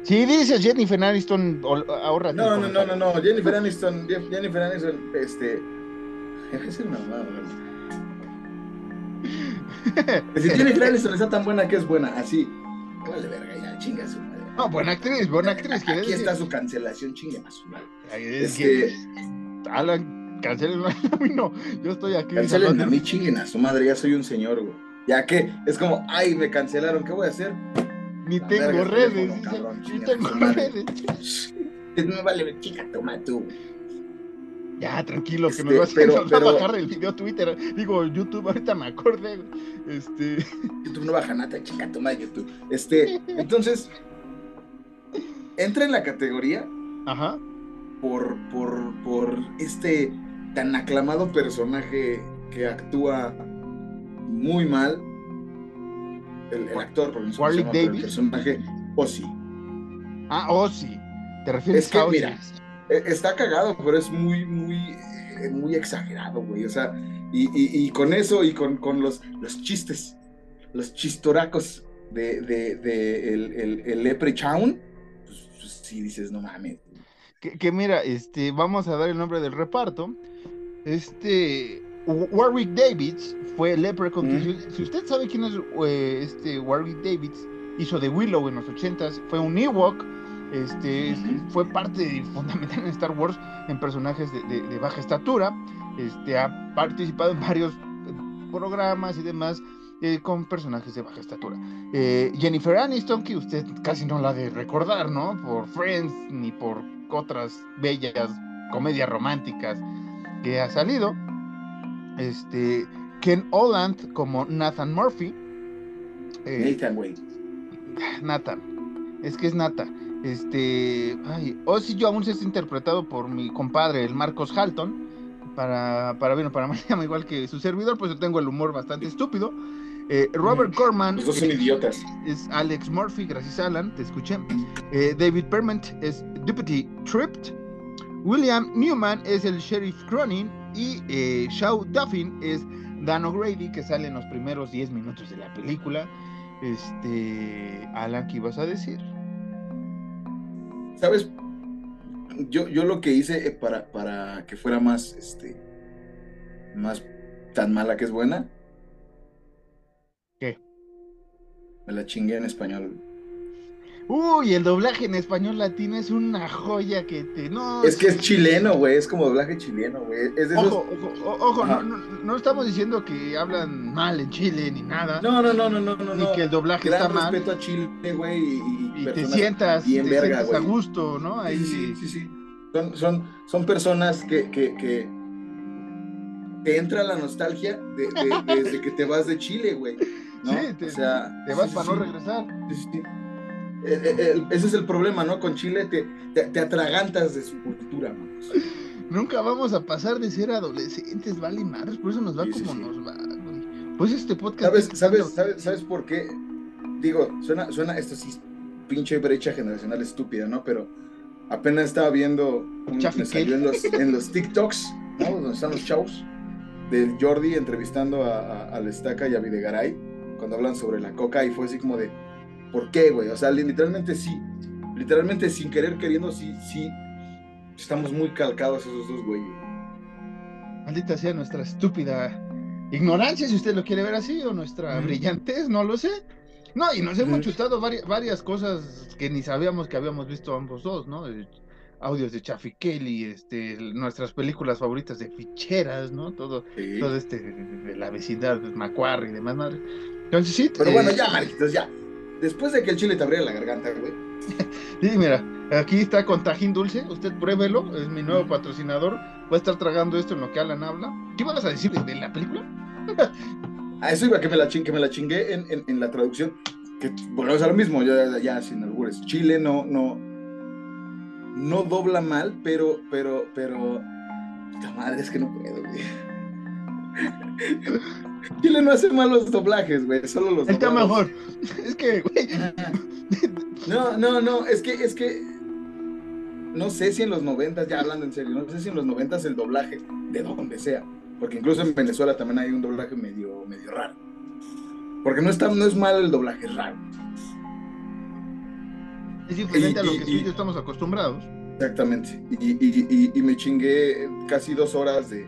Si dices Jennifer Aniston, el No, no, no, no, no, Jennifer Aniston, Jennifer Aniston, este... Es una mamada, güey. Si Jennifer Aniston está tan buena que es buena, así. Vale, verga, ya, chinga su madre. No, buena actriz, buena actriz. Aquí decir. está su cancelación, chingue a su madre. Es que- Alan, cancelen a mí no. Yo estoy aquí. Cancelen a mí, chinguen a su madre, ya soy un señor, güey. Ya que es como, ay, me cancelaron, ¿qué voy a hacer? Ni La tengo verga, redes. cabrón, Ni tengo redes. Me vale, chica, toma tú. Ya, tranquilo, que Este, nos vas a- pero- a pero- bajar el video Twitter. Digo, YouTube, ahorita me acordé. Este. YouTube no baja nada, chica, toma YouTube. Este, entonces, entra en la categoría Ajá. por, por, por este tan aclamado personaje que actúa muy mal. El, el actor, por no Warwick pero el Davis. personaje, Ozzy. Ah, sí. ¿Te refieres Es que, a Ozzy? mira, Está cagado, pero es muy, muy, eh, muy exagerado, güey. O sea, y, y- y con eso y con, con los, los chistes, los chistoracos de, de, de el, el, el Leprechaun, pues, pues sí dices, no mames. Que, que mira, este, vamos a dar el nombre del reparto. Este. Warwick Davids fue Leprechaun. Mm. Si, usted sabe quién es eh, este Warwick Davids, hizo The Willow en los 80s, fue un Ewok. Este, fue parte fundamental en Star Wars en personajes de, de- de baja estatura. Este, ha participado en varios eh, programas y demás eh, con personajes de baja estatura. Eh, Jennifer Aniston, que usted casi no la ha de recordar, ¿no? Por Friends ni por otras bellas comedias románticas que ha salido. Este, Ken Oland como Nathan Murphy. Eh, Nathan, güey. Nathan. Es que es Nata. Este. Ay, Ozzy Jones es interpretado por mi compadre, el Marcos Halton. Para, para bien o para mal, igual que su servidor, pues yo tengo el humor bastante estúpido. Eh, Robert Corman Los dos son eh, idiotas. es Alex Murphy, gracias Alan, te escuché. Eh, David Perment es Deputy Tripped. William Newman es el Sheriff Cronin. Y eh, Shaw Duffin es Dan O'Grady, que sale en los primeros 10 minutos de la película. Este. Alan, ¿qué ibas a decir? ¿Sabes? Yo, yo lo que hice eh, para, para que fuera más, este, más tan mala que es buena. ¿Qué? Me la chingué en español. Uy, el doblaje en español latino es una joya que te. No, Es que es chileno, güey. Es como doblaje chileno, güey. Es de esos. Ojo, ojo, ojo, no, no, no estamos diciendo que hablan mal en Chile ni nada. No, no, no, no, no, no. ni no. que el doblaje Gran está mal. respeto a Chile, güey. Y, y te sientas, bien te verga, sientes a gusto, ¿no? Ahí Sí, sí, sí, sí. Son, son, son personas que, que, que te entra la nostalgia de- de- desde que te vas de Chile, güey. ¿no? Sí, te, o sea, te vas sí, para sí, no regresar. sí, sí, sí. Eh, eh, el- ese es el problema, ¿no? Con Chile te, te, te atragantas de su cultura, man. Nunca vamos a pasar de ser adolescentes, vale madres, por eso nos va como nos va, güey. Pues este podcast. ¿Sabes, es sabes, sabes, ¿Sabes por qué? Digo, suena, suena, esto sí, pinche brecha generacional estúpida, ¿no? Pero apenas estaba viendo, un, me salió en los, en los TikToks, ¿no? Donde están los shows, del Jordi entrevistando a, a, al Estaca y a Videgaray, cuando hablan sobre la coca, y fue así como de, ¿por qué, güey? O sea, li- literalmente sí, literalmente sin querer queriendo, sí, sí, estamos muy calcados esos dos güeyes. Maldita sea nuestra estúpida ignorancia, si usted lo quiere ver así, o nuestra brillantez, no lo sé. No, y nos hemos chutado varias, varias cosas que ni sabíamos que habíamos visto ambos dos, ¿no? Eh, Audios de Chaffee Kelly, este, nuestras películas favoritas de ficheras, ¿no? Todo, Sí. todo este de, la vecindad, de Macquarie y demás, madre. Entonces sí. Pero eh, bueno, ya, mariquitos, ya. Después de que el chile te abriera la garganta, güey. Sí, mira, aquí está con tajín dulce, usted pruébelo, es mi nuevo patrocinador. Voy a estar tragando esto en lo que Alan habla. ¿Qué ibas a decir de, de la película? A eso iba que me la, ching- que me la chingué en, en- en la traducción. Que volvemos a lo mismo, ya, ya sin albures. Chile no, no, no dobla mal, pero, pero, pero. Puta madre, es que no puedo, güey. Chile no hace malos doblajes, güey. Solo los Está doblados. mejor. Es que, güey, No, no, no, es que, es que. No sé si en los noventas, ya hablando en serio, no sé si en los noventas el doblaje, de donde sea, porque incluso en Venezuela también hay un doblaje medio, medio raro. Porque no está, no es malo el doblaje, es raro. es diferente a lo que y- y estamos acostumbrados. Exactamente. Y, me chingué casi dos horas de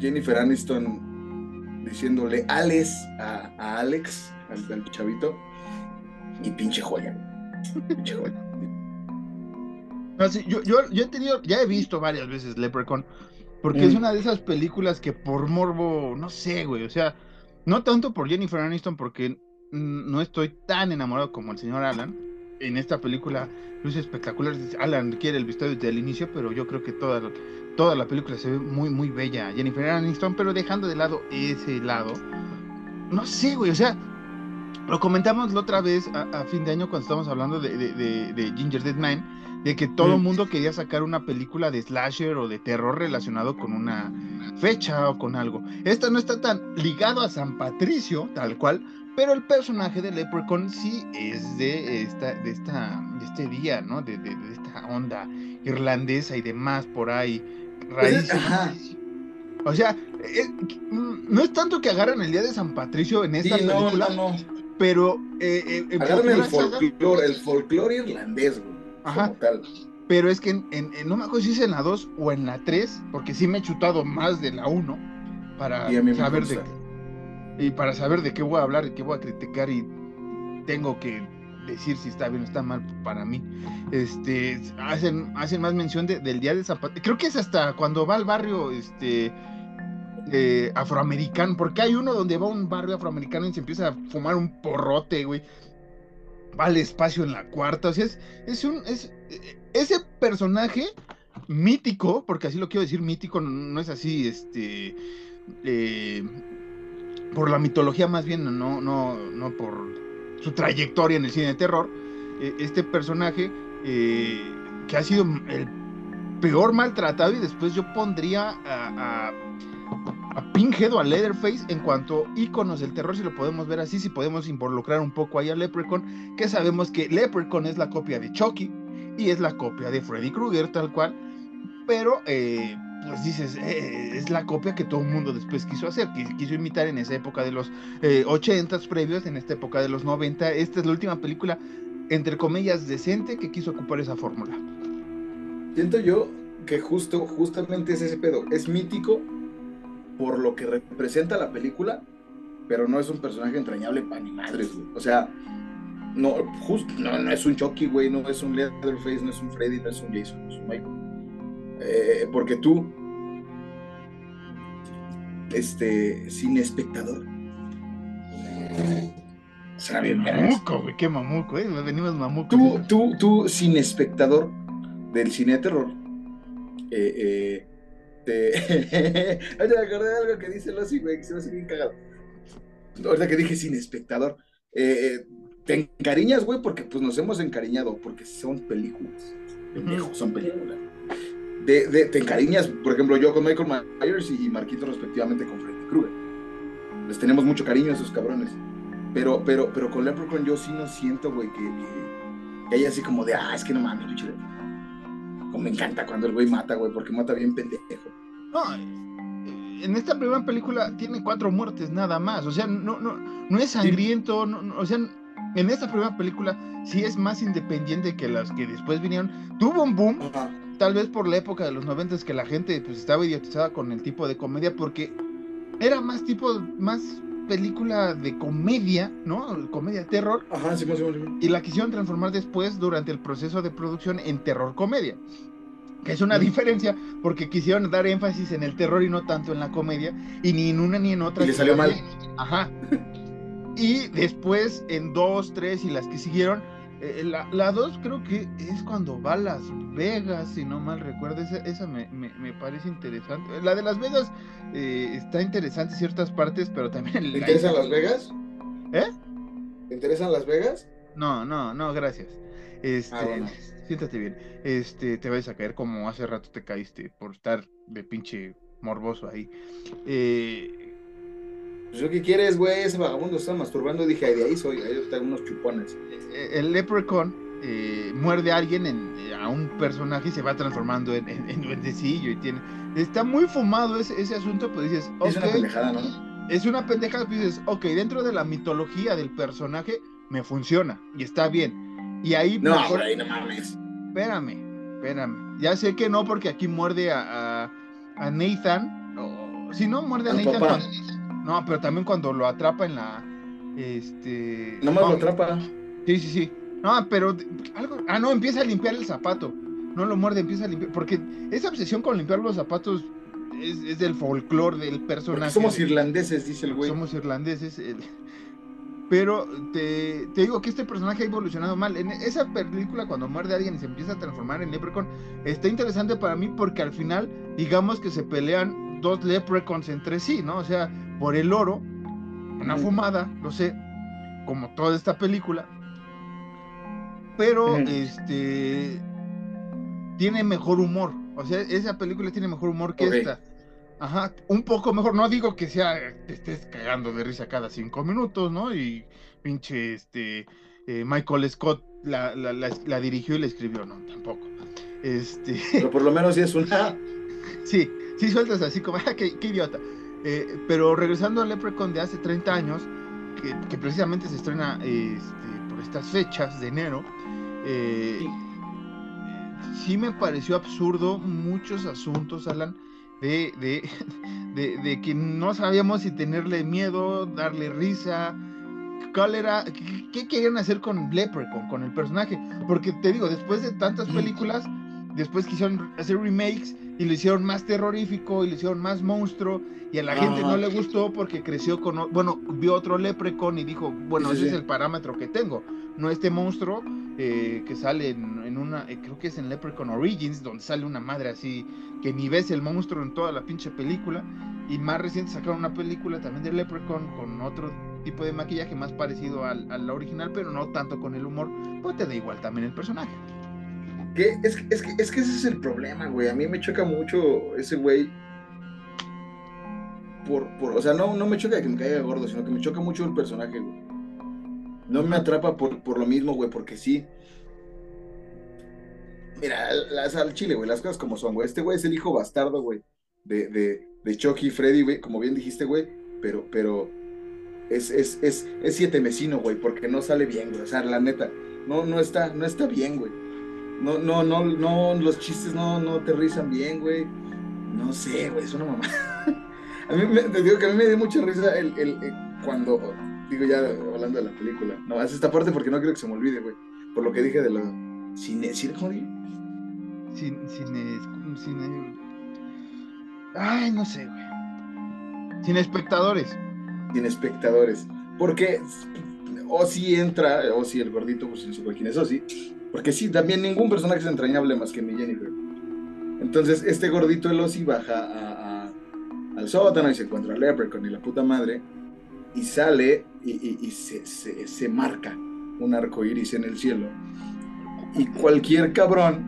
Jennifer Aniston diciéndole Alex a, a Alex, al, al chavito, y pinche joya. Pinche joya. Yo, yo he tenido, ya he visto varias veces Leprechaun, porque Mm. es una de esas películas que por morbo, no sé, güey, o sea, no tanto por Jennifer Aniston, porque no estoy tan enamorado como el señor Alan. En esta película luce espectacular. Alan quiere el visto desde el inicio, pero yo creo que toda, toda la película se ve muy, muy bella. Jennifer Aniston, pero dejando de lado ese lado, no sé, güey, o sea, lo comentamos la otra vez a, a fin de año cuando estábamos hablando de, de, de- de Ginger Dead Man, de que todo el Mm. mundo quería sacar una película de slasher o de terror relacionado con una fecha o con algo. Esta no está tan ligado a San Patricio, tal cual, pero el personaje de Leprechaun sí es de esta, de esta, de este día, ¿no? De, de- de esta onda irlandesa y demás por ahí. Raíces. Ajá. O sea, eh, mm, no es tanto que agarran el día de San Patricio en Sí, esta no, película, no, no. pero eh, eh, Agarran el folclore, el folclore irlandés, güey. Ajá. Como tal. Pero es que en, en- en- no me acuerdo si es en la 2 o en la 3, porque sí me he chutado más de la 1 para saber de consta. y para saber de qué voy a hablar y qué voy a criticar y tengo que decir si está bien o está mal para mí. Este hacen, hacen más mención de- del día de Zapata. Creo que es hasta cuando va al barrio este eh, afroamericano, porque hay uno donde va a un barrio afroamericano y se empieza a fumar un porrote, güey. Va al espacio en la cuarta, o sea, es, es un es ese personaje mítico, porque así lo quiero decir, mítico, no, es así, este, eh, por la mitología más bien, no, no, no por su trayectoria en el cine de terror, eh, este personaje eh, que ha sido el peor maltratado y después yo pondría a, a Pinhead a Leatherface en cuanto íconos del terror, si lo podemos ver así, si podemos involucrar un poco ahí a Leprechaun, que sabemos que Leprechaun es la copia de Chucky y es la copia de Freddy Krueger, tal cual, pero eh, pues dices, eh, es la copia que todo el mundo después quiso hacer, quiso imitar en esa época de los eh, 80 previos, en esta época de los 90. Esta es la última película, entre comillas, decente que quiso ocupar esa fórmula. Siento yo que justo, justamente es ese pedo. Es mítico por lo que representa la película, pero no es un personaje entrañable para ni madres, güey. O sea, no, justo, no, no es un Chucky, güey, no es un Leatherface, no es un Freddy, no es un Jason, no es un Michael. Eh, porque tú, este, sin espectador. Bien mamuco, güey, qué mamuco, eh. Venimos mamuco. Tú, tú, tú, sin espectador del cine de terror, eh, eh, te. Ahorita me acordé de algo que dice Lossi, güey, que se me hace bien cagado. Ahorita que dije sin espectador. Eh, eh, te encariñas, güey, porque pues nos hemos encariñado, porque son películas. Pendejo, son películas. De, de, te encariñas, por ejemplo, yo con Michael Myers y Marquito respectivamente con Freddy Krueger. Les tenemos mucho cariño a esos cabrones. Pero, pero, pero con Leprechaun yo sí no siento, güey, que, que, que haya así como de, ah, es que no mames, Como me encanta cuando el güey mata, güey, porque mata bien pendejo. No, en esta primera película tiene cuatro muertes nada más. O sea, no, no, no es sangriento, no, no, o sea, en esta primera película sí es más independiente que las que después vinieron. Tuvo un boom, tal vez por la época de los noventas que la gente pues estaba idiotizada con el tipo de comedia porque era más tipo, más película de comedia, ¿no? Comedia terror. Ajá, sí, sí, sí. Y la quisieron transformar después durante el proceso de producción en terror comedia. Que es una diferencia porque quisieron dar énfasis en el terror y no tanto en la comedia. Y ni en una ni en otra. Y le salió mal. Ajá. Y después en dos, tres y las que siguieron, eh, la, la, dos creo que es cuando va a Las Vegas, si no mal recuerdo, esa, esa me, me, me, parece interesante. La de Las Vegas eh, está interesante en ciertas partes, pero también... ¿Te interesan Las Vegas? ¿Eh? ¿Te interesan Las Vegas? No, no, no, gracias. Este, ah, bueno. Siéntate bien. Este, te vas a caer como hace rato te caíste por estar de pinche morboso ahí. Eh, pues yo qué quieres, güey, ese vagabundo está masturbando dije, de ahí soy, ahí están unos chupones. El leprechaun eh, muerde a alguien, en, a un personaje y se va transformando en, en, en duendecillo y tiene... Está muy fumado ese, ese asunto, pues dices, okay, Es una pendejada, ¿no? Es una pendejada, pues dices, ok, dentro de la mitología del personaje me funciona y está bien. Y ahí... No, mejor... ahí no mames. Espérame, espérame. Ya sé que no, porque aquí muerde a, a, a Nathan. O, si no, muerde a, a Nathan. Papá. No, pero también cuando lo atrapa en la. Este. No más lo atrapa. Sí, sí, sí. No, pero algo. Ah, no, empieza a limpiar el zapato. No lo muerde, empieza a limpiar. Porque esa obsesión con limpiar los zapatos es, es del folclore del personaje. Porque somos irlandeses, dice el güey. Somos irlandeses. El... Pero te, te, digo que este personaje ha evolucionado mal. En esa película, cuando muerde a alguien y se empieza a transformar en Leprechaun, está interesante para mí porque al final, digamos que se pelean dos Leprechauns entre sí, ¿no? O sea, por el oro, una fumada, lo sé, como toda esta película. Pero, este, tiene mejor humor. O sea, esa película tiene mejor humor que okay. esta. Ajá, un poco mejor. No digo que sea, te estés cagando de risa cada cinco minutos, ¿no? Y pinche, este, eh, Michael Scott la, la, la, la, dirigió y la escribió, no, tampoco. Este... Pero por lo menos sí es una... sí, sí sueltas así como, ah, qué, qué idiota. Eh, pero regresando al Leprechaun de hace 30 años, que, que precisamente se estrena este, por estas fechas de enero, eh, sí. sí. me pareció absurdo muchos asuntos, Alan, de, de, de, de, que no sabíamos si tenerle miedo, darle risa. ¿Cuál era? ¿Qué, qué querían hacer con Leprechaun, con el personaje? Porque te digo, después de tantas películas, después quisieron hacer remakes y lo hicieron más terrorífico y lo hicieron más monstruo y a la Ajá. gente no le gustó porque creció con, bueno, vio otro Leprechaun y dijo, bueno, sí, ese sí. es el parámetro que tengo, no este monstruo eh, que sale en, en una, eh, creo que es en Leprechaun Origins, donde sale una madre así, que ni ves el monstruo en toda la pinche película, y más reciente sacaron una película también de Leprechaun con otro tipo de maquillaje más parecido al, al original, pero no tanto con el humor, pues te da igual también el personaje. Que es, es, que, es que ese es el problema, güey. A mí me choca mucho ese güey. Por, por, o sea, no, no me choca que me caiga gordo, sino que me choca mucho el personaje, güey. No me atrapa por, por lo mismo, güey, porque sí. Mira, las, al chile, güey, las cosas como son, güey. Este güey es el hijo bastardo, güey, de, de, de Chucky y Freddy, güey, como bien dijiste, güey. Pero, pero es, es, es, es siete mesino, güey, porque no sale bien, güey. O sea, la neta, no, no está, no está bien, güey. No, no, no, no, los chistes no, no aterrizan bien, güey. No sé, güey, es una mamá. a mí me, digo que a mí me dio mucha risa el, el, el cuando, digo ya hablando de la película, no, haz esta parte porque no quiero que se me olvide, güey, por lo que dije de la cine, cine, ¿cómo dije? Sin, ay, no sé, güey. Sin espectadores. Sin espectadores. Porque o si entra, o si el gordito, pues no quién es Ozzy. Porque sí, también ningún personaje es entrañable más que mi Jennifer. Entonces, este gordito el Ozzy baja a, al sótano y se encuentra a Leprechaun y la puta madre. Y sale y, se, se, marca un arco iris en el cielo. Y cualquier cabrón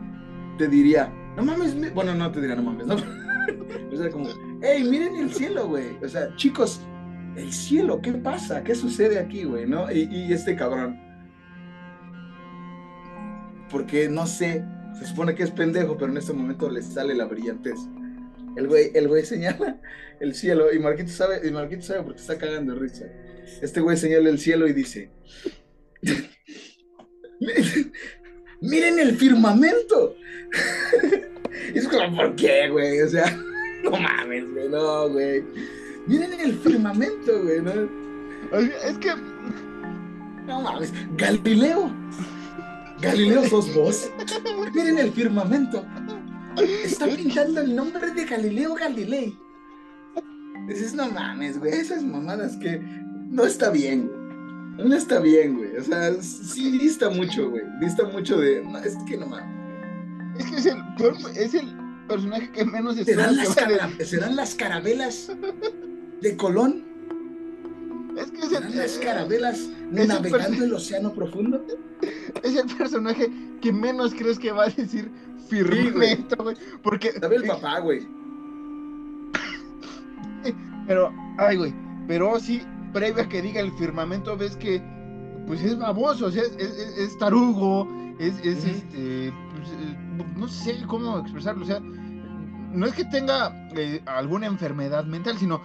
te diría, no mames, bueno, no te diría, no mames, no. o sea, como, hey, miren el cielo, güey. O sea, chicos, el cielo, ¿qué pasa? ¿Qué sucede aquí, güey? ¿No? Y, este cabrón. Porque no sé, se supone que es pendejo, pero en este momento le sale la brillantez. El güey, el güey señala el cielo y Marquito sabe, y Marquito sabe porque está cagando risa. Este güey señala el cielo y dice: Miren el firmamento. es como, ¿por qué, güey? O sea, no mames, güey, no, güey. Miren el firmamento, güey, ¿no? Es que. No mames, Galileo. Galileo sos vos. Miren el firmamento. Está pintando el nombre de Galileo Galilei. Dices, no mames, güey, esas mamadas que no está bien. No está bien, güey. O sea, sí dista mucho, güey. Dista mucho de. No, es que no mames. Es que es el, es el personaje que menos ¿Serán, las, ¿Serán las carabelas de Colón. Es que es el, las carabelas navegando el océano profundo. Es el personaje que menos crees que va a decir firmamento, güey. porque. Sabe el papá, güey. Pero, ay, güey. Pero sí, previo a que diga el firmamento, ves que. Pues es baboso, o sea, es, tarugo, es, este. Pues, eh, no sé cómo expresarlo, o sea. No es que tenga eh, alguna enfermedad mental, sino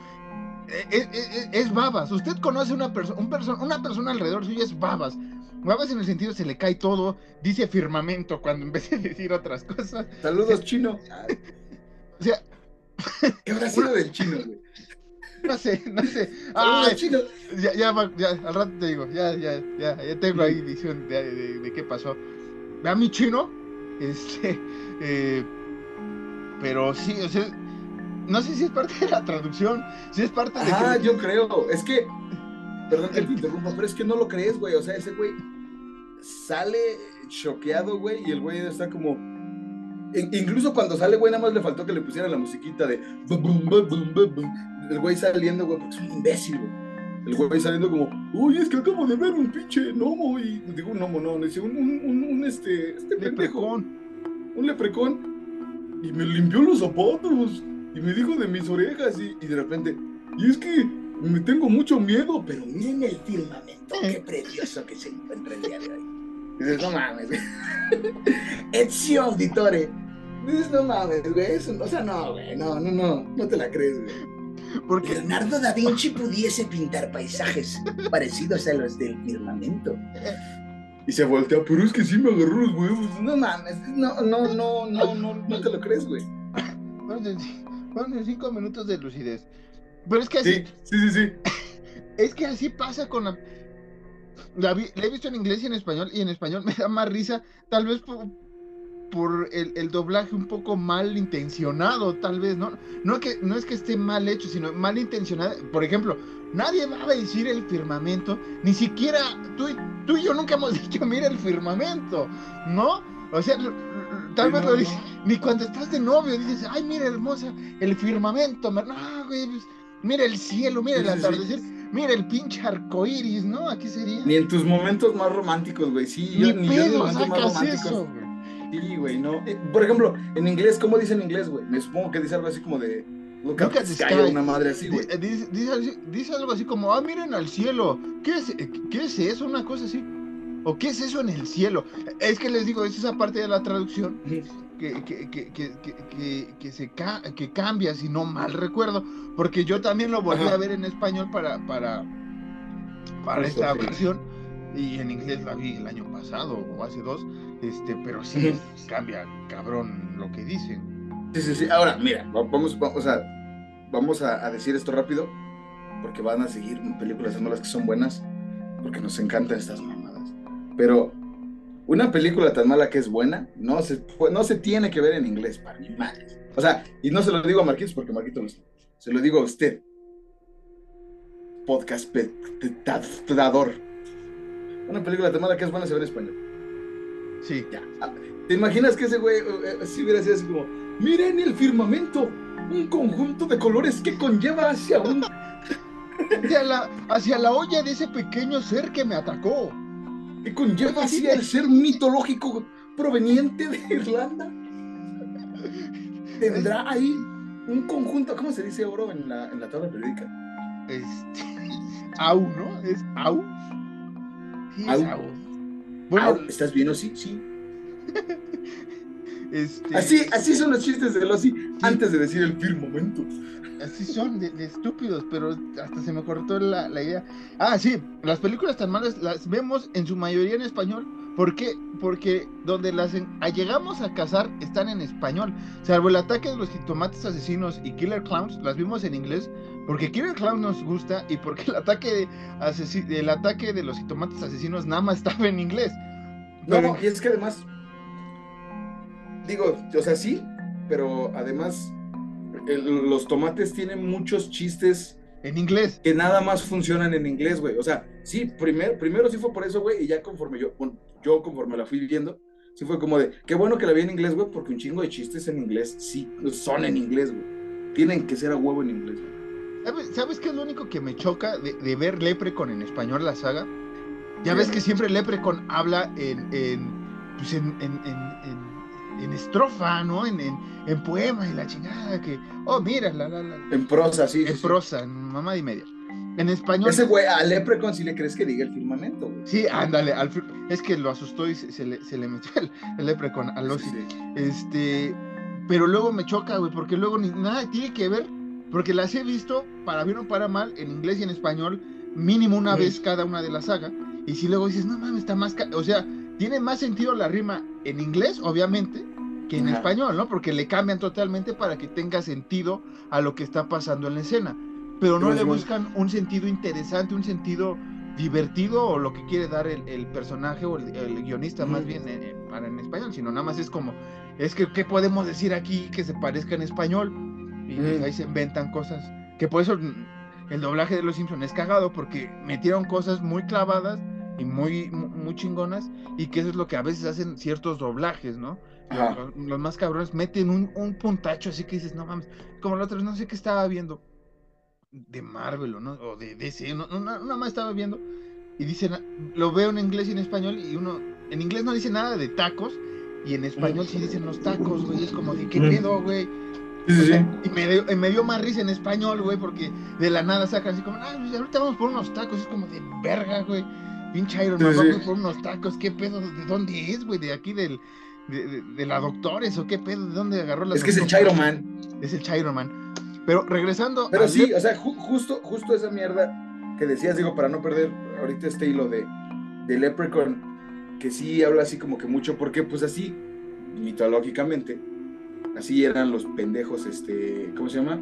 es, babas. Usted conoce una persona, un una persona alrededor suyo es babas. Babas en el sentido se le cae todo, dice firmamento cuando en vez de decir otras cosas. Saludos, chino. O sea, ¿qué habrá sido del chino, güey? No sé, no sé. Saludos, chino. Ya, ya, ya, al rato te digo, ya, ya, ya, ya tengo ahí visión de, de, qué pasó. A mi chino, este, eh, pero sí, o sea, no sé si es parte de la traducción, si es parte de. Ah, yo creo. Es que. Perdón que te interrumpa, pero es que no lo crees, güey. O sea, ese güey sale choqueado, güey, y el güey está como. Incluso cuando sale, güey, nada más le faltó que le pusieran la musiquita de. El güey saliendo, güey, porque es un imbécil, güey. El güey saliendo como, uy, es que acabo de ver un pinche gnomo y digo un gnomo, no, dice un, un, un, un, este, este leprecón. un leprecón y me limpió los zapatos y me dijo de mis orejas y, de repente, y es que me tengo mucho miedo, pero miren el firmamento, qué precioso que se encuentra el día de hoy. Dices, no mames, Ezio Auditore. Dices, no mames, güey, eso, o sea, no, güey, no, no, no, no te la crees, güey. Porque Leonardo da Vinci pudiese pintar paisajes parecidos a los del firmamento. Y se voltea, pero es que sí me agarró los huevos. No mames, no, no, no, no, no, no te lo crees, güey. Bueno, cinco minutos de lucidez. Pero es que así. Sí, sí, sí, sí. Es que así pasa con la. La, he visto en inglés y en español, y en español me da más risa, tal vez por, por el, el, doblaje un poco mal intencionado, tal vez, ¿no? No, que, no es que esté mal hecho, sino mal intencionado. Por ejemplo, nadie va a decir el firmamento, ni siquiera tú, tú y yo nunca hemos dicho, mira el firmamento, ¿no? O sea, tal vez lo dices, ni cuando estás de novio dices, ay, mira hermosa, el firmamento, no, güey, pues, mira el cielo, mira el atardecer, mira el pinche arco iris, ¿no? Aquí sería. Ni en tus momentos más románticos, güey, sí, ni yo, ni pedo, yo más románticos. Eso, Sí, güey, no. Eh, por ejemplo, en inglés, ¿cómo dice en inglés, güey? Me supongo que dice algo así como de. Look, Look at the sky, una madre así, güey. Dice, dice, dice, algo así como, ah, miren al cielo. ¿Qué es, ¿Qué es eso? Una cosa así. ¿O qué es eso en el cielo? Es que les digo, es esa parte de la traducción que, que, que, que, se que cambia, si no mal recuerdo, porque yo también lo volví a ver en español para, para, para esta versión y en inglés la vi el año pasado o hace dos, este, pero sí cambia, cabrón, lo que dicen. Sí, sí, sí. Ahora, mira, vamos, vamos a, vamos a decir esto rápido. porque van a seguir películas malas que son buenas, porque nos encantan estas mamadas. Pero una película tan mala que es buena, no se, no se tiene que ver en inglés, para mi madre. O sea, y no se lo digo a Marquitos porque Marquitos lo sabe. Se lo digo a usted. Podcast. Una película tan mala que es buena se ve en español. Sí. Ya. ¿Te imaginas que ese güey eh, si hubiera sido así como, miren el firmamento, un conjunto de colores que conlleva hacia un... hacia, la, hacia la olla de ese pequeño ser que me atacó. Que conlleva hacia el ser mitológico proveniente de Irlanda. Tendrá ahí un conjunto, ¿cómo se dice oro en la, en la tabla periódica? Este, au, ¿no? Es au. Sí, au. au. Bueno, ¿estás bien o sí? Sí. Este... Así, así son los chistes de Losi antes de decir el firmamento. Así son, de, estúpidos, pero hasta se me cortó la, la, idea. Ah, sí, las películas tan malas las vemos en su mayoría en español. ¿Por qué? Porque donde las llegamos a cazar están en español. Salvo el ataque de los jitomates asesinos y Killer Clowns, las vimos en inglés. Porque Killer Clowns nos gusta y porque el ataque de, el ataque de los jitomates asesinos nada más estaba en inglés. No, y es que además digo, o sea, sí, pero además los tomates tienen muchos chistes. En inglés. Que nada más funcionan en inglés, güey. O sea, sí, primero, primero sí fue por eso, güey, y ya conforme yo, yo conforme la fui viendo, sí fue como de, qué bueno que la vi en inglés, güey, porque un chingo de chistes en inglés sí son en inglés, güey. Tienen que ser a huevo en inglés, güey. ¿Sabes, qué es lo único que me choca de, ver Leprecon en español la saga? Ya ves que siempre Leprecon habla en, en, pues en, en en estrofa, ¿no? En, en, poema y la chingada que, oh, mira, la, la, la. En prosa, sí. En prosa, en mamá y media. En español. Ese güey, a Leprecon si le crees que diga el firmamento, güey. Sí, ándale, es que lo asustó y se, le, se le, metió el, el Leprecon a Losi. Este, pero luego me choca, güey, porque luego ni, nada tiene que ver, porque las he visto, para bien o para mal, en inglés y en español, mínimo una vez cada una de la saga. Y si luego dices, no mames, está más. O sea, tiene más sentido la rima en inglés, obviamente, que en español, ¿no? Porque le cambian totalmente para que tenga sentido a lo que está pasando en la escena. Pero no le buscan un sentido interesante, un sentido divertido o lo que quiere dar el, personaje o el, guionista más bien en, para en español, sino nada más es como, es que, ¿qué podemos decir aquí que se parezca en español? Y ahí se inventan cosas, que por eso el doblaje de Los Simpsons es cagado, porque metieron cosas muy clavadas y muy, muy chingonas, y que eso es lo que a veces hacen ciertos doblajes, ¿no? Los, más cabrones meten un, un, puntacho así que dices, no mames, como la otra vez, no sé qué estaba viendo, de Marvel ¿no? o de DC, no, nada más estaba viendo, y dicen, lo veo en inglés y en español, y uno, en inglés no dice nada de tacos, y en español sí dicen los tacos, güey, es como de, ¿qué pedo, güey? Y me, dio, me dio más risa en español, güey, porque de la nada sacan así como, ah, pues ahorita vamos por unos tacos, es como de verga, güey. Pinche Iron Man, vamos por unos tacos, ¿qué pedo? ¿De dónde es, güey? De aquí del, de, la Doctores o qué pedo, ¿de dónde agarró la Es que es el Chairo Man. Es el Chairo Man. Pero regresando. Pero sí, o sea, justo, justo esa mierda que decías, digo, para no perder ahorita este hilo de, de Leprechaun, que sí habla así como que mucho, porque pues así, mitológicamente, así eran los pendejos, este, ¿cómo se llama?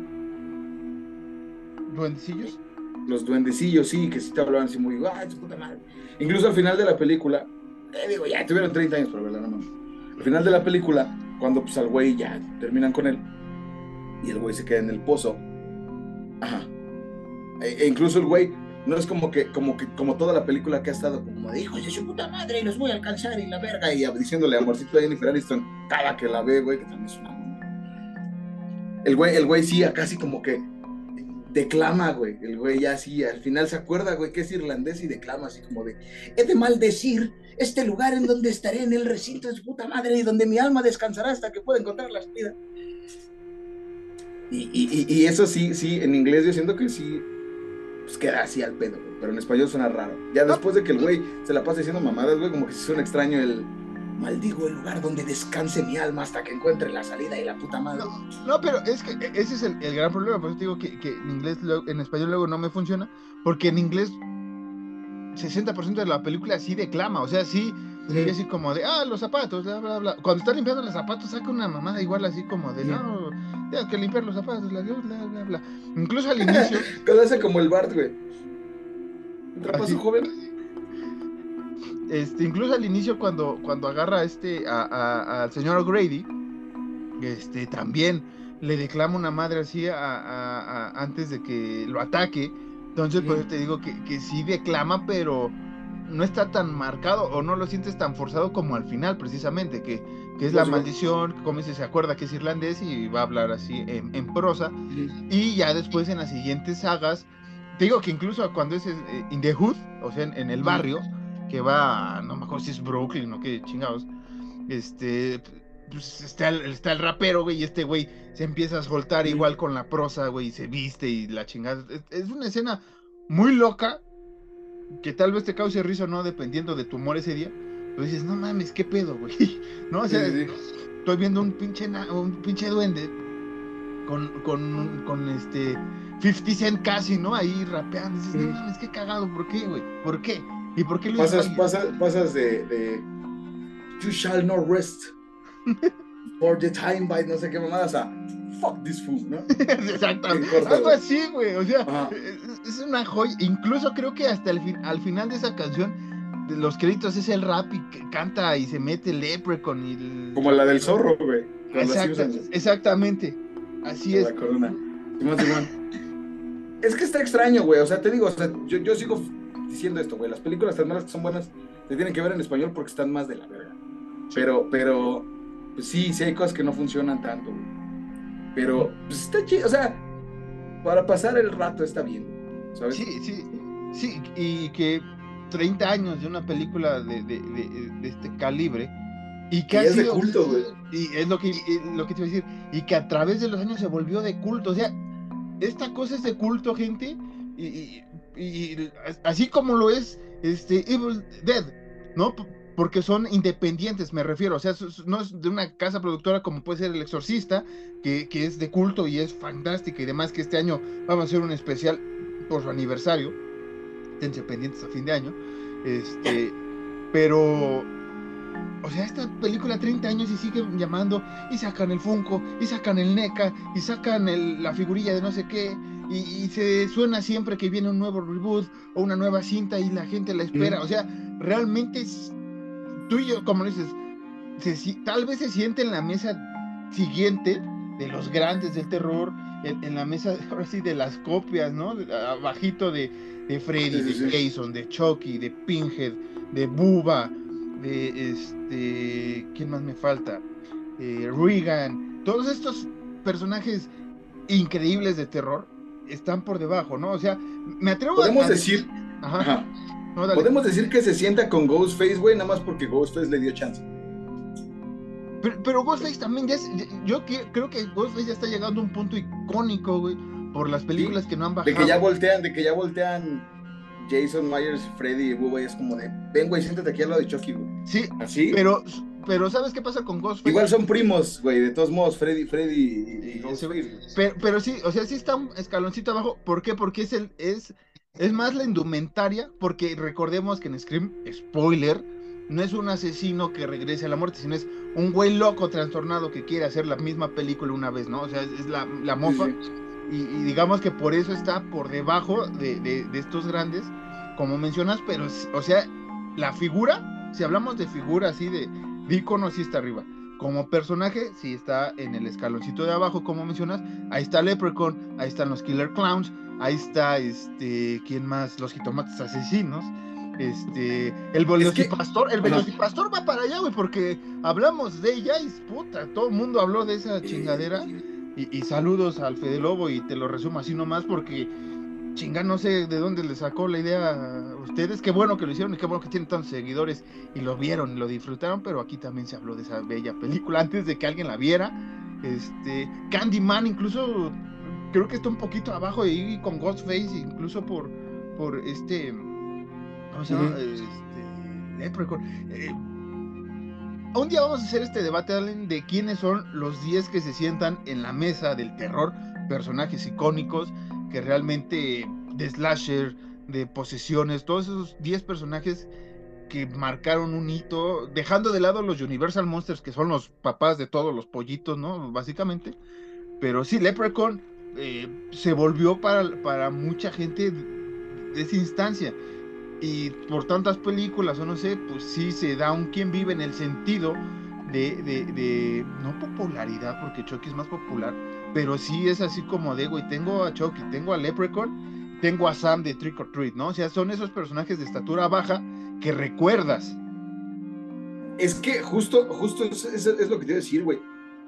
¿Duendecillos? Los duendecillos, sí, que sí te hablaban así muy, ay, puta madre. Incluso al final de la película, eh, digo, ya tuvieron 30 años para verla, no más al final de la película, cuando pues al güey ya terminan con él y el güey se queda en el pozo. Ajá. E, e, incluso el güey no es como que, como que, como toda la película que ha estado como de hijos su puta madre y los voy a alcanzar y la verga y diciéndole amorcito a Jennifer Aniston cada que la ve, güey, que también es una el güey, el güey sí, casi como que declama, güey. El güey ya así, al final se acuerda, güey, que es irlandés y declama así como de, he de maldecir este lugar en donde estaré en el recinto de su puta madre y donde mi alma descansará hasta que pueda encontrar la vida. Y, y, y, eso sí, sí, en inglés yo siento que sí, pues queda así al pedo, güey, pero en español suena raro. Ya después de que el güey se la pasa diciendo mamadas, güey, como que se suena extraño el, maldigo el lugar donde descanse mi alma hasta que encuentre la salida y la puta madre. No, pero es que e, ese es el, gran problema, por eso te digo que, en inglés, en español luego no me funciona, porque en inglés 60% de la película sí declama, o sea, sí, así como de, ah, los zapatos, bla, bla, bla. Cuando está limpiando los zapatos saca una mamada igual así como de, no, Tienes que limpiar los zapatos, bla, bla, bla, bla. Incluso al inicio. Cuando hace como el Bart, güey. Su joven. Este, incluso al inicio cuando, cuando agarra este a, a- al señor O'Grady, este, también le declama una madre así a- antes de que lo ataque. Entonces, pues Mm. te digo que, que sí declama, pero no está tan marcado o no lo sientes tan forzado como al final, precisamente, que, que es la Pues, sí. maldición, que como dice, se acuerda que es irlandés y va a hablar así en, en prosa. Y ya después en las siguientes sagas, te digo que incluso cuando es eh, In the Hood, o sea, en, en el barrio, que va, a- no me acuerdo si es Brooklyn o qué chingados, este, pues está el, está el rapero, güey, y este güey se empieza a soltar Sí. igual con la prosa, güey, y se viste y la chingada. Es, es una escena muy loca, que tal vez te cause risa o no, dependiendo de tu humor ese día. Pero dices, no mames, qué pedo, güey. No, o sea, Sí, sí, sí. estoy viendo un pinche, un pinche duende con, con, con este 50 Cent casi, ¿no? Ahí rapeando. Dices, no mames, qué cagado, ¿por qué, güey? ¿Por qué? ¿Y por qué lo Pasas, pasas, pasas de, de You shall not rest for the time by no sé qué mamadas a fuck this food, ¿no? Exactamente. Algo así, güey. O sea, Ajá. es, una joya. Incluso creo que hasta el fin, al final de esa canción, de los créditos es el rap y que canta y se mete el Leprechaun y el- Como la del zorro, güey. Exacta- exactamente. Así es. la corona. Simón, Simón. Es que está extraño, güey. O sea, te digo, o sea, yo, yo sigo diciendo esto, güey. Las películas tan malas que son buenas se tienen que ver en español porque están más de la verga. Pero, pero, pues sí, sí hay cosas que no funcionan tanto, güey. Pero, pues está chido. O sea, para pasar el rato está bien, ¿sabes? Sí, sí, sí, y que 30 años de una película de, de- de- de este calibre y que Y ha es de sido- culto, güey. Y es lo que, y lo que te iba a decir, y que a través de los años se volvió de culto, o sea, esta cosa es de culto, gente, y, y- y así como lo es este Evil Dead, ¿no? Porque son independientes, me refiero, o sea, no es de una casa productora como puede ser El Exorcista, que, que es de culto y es fantástica y demás, que este año vamos a hacer un especial por su aniversario, esténse pendientes a fin de año, este, pero, o sea, esta película 30 años y siguen llamando, y sacan el Funko, y sacan el NECA, y sacan el- la figurilla de no sé qué, y, y se suena siempre que viene un nuevo reboot o una nueva cinta y la gente la espera, Mm. o sea, realmente es- tú y yo, como dices, se tal vez se siente en la mesa siguiente de los grandes del terror, en, en la mesa, ahora sí, de las copias, ¿no? Abajito de, de Freddy, Sí, sí, de. Jason, de Chucky, de Pinhead, de Booba, de este, ¿quién más me falta? Eh, Regan, todos estos personajes increíbles de terror están por debajo, ¿no? O sea, me atrevo a- Podemos a decir, Ajá. ajá, No, dale. podemos decir que se sienta con Ghostface, güey, nada más porque Ghostface le dio chance. Pero, pero Ghostface también ya es, yo que- creo que Ghostface ya está llegando a un punto icónico, güey, por las películas que no han De bajado. que ya voltean, de que ya voltean Jason Myers, Freddy y Bubba, y es como de, ven, güey, siéntate aquí al lado de Chucky, güey. Sí, Así. pero, pero ¿sabes qué pasa con Ghostface? Igual son primos, güey, de todos modos, Freddy, Freddy y, y Ghostface. Pero, pero sí, o sea, sí está un escaloncito abajo. ¿Por qué? Porque es el, es, es más la indumentaria, porque recordemos que en Scream, spoiler, no es un asesino que regrese a la muerte, sino es un güey loco trastornado que quiere hacer la misma película una vez, ¿no? O sea, es, es la, la mofa. Sí, sí. Y, y digamos que por eso está por debajo de, de- de estos grandes, como mencionas, pero, o sea, la figura, si hablamos de figura así de, de ícono, sí está arriba. Como personaje, sí está en el escaloncito de abajo, como mencionas. Ahí está Leprechaun, ahí están los Killer Clowns, ahí está, este, ¿quién más? Los jitomates asesinos. Este, el velocipastor, el velocipastor va para allá, güey, porque hablamos de ella y puta, todo el mundo habló de esa chingadera. Y, y saludos al Fede Lobo y te lo resumo así nomás porque chinga, no sé de dónde le sacó la idea a ustedes. Qué bueno que lo hicieron y qué bueno que tienen tantos seguidores y lo vieron y lo disfrutaron, pero aquí también se habló de esa bella película antes de que alguien la viera. Este, Candyman incluso creo que está un poquito abajo y con Ghostface, incluso por, por este, ¿cómo se llama? Este, Leprechaun. Eh, un día vamos a hacer este debate, Allen, de quiénes son los 10 que se sientan en la mesa del terror, personajes icónicos que realmente de slasher, de posesiones, todos esos 10 personajes que marcaron un hito, dejando de lado los Universal Monsters, que son los papás de todos los pollitos, ¿no? Básicamente. pero sí, Leprechaun eh, se volvió para, para mucha gente de esa instancia. Y por tantas películas, o no sé, pues sí se da un quien vive en el sentido de, de, de, no popularidad, porque Chucky es más popular, pero sí es así como de, güey, tengo a Chucky, tengo a Leprechaun, tengo a Sam de Trick or Treat, ¿no? O sea, son esos personajes de estatura baja que recuerdas. Es que justo, justo es, es, es lo que te iba a decir, güey.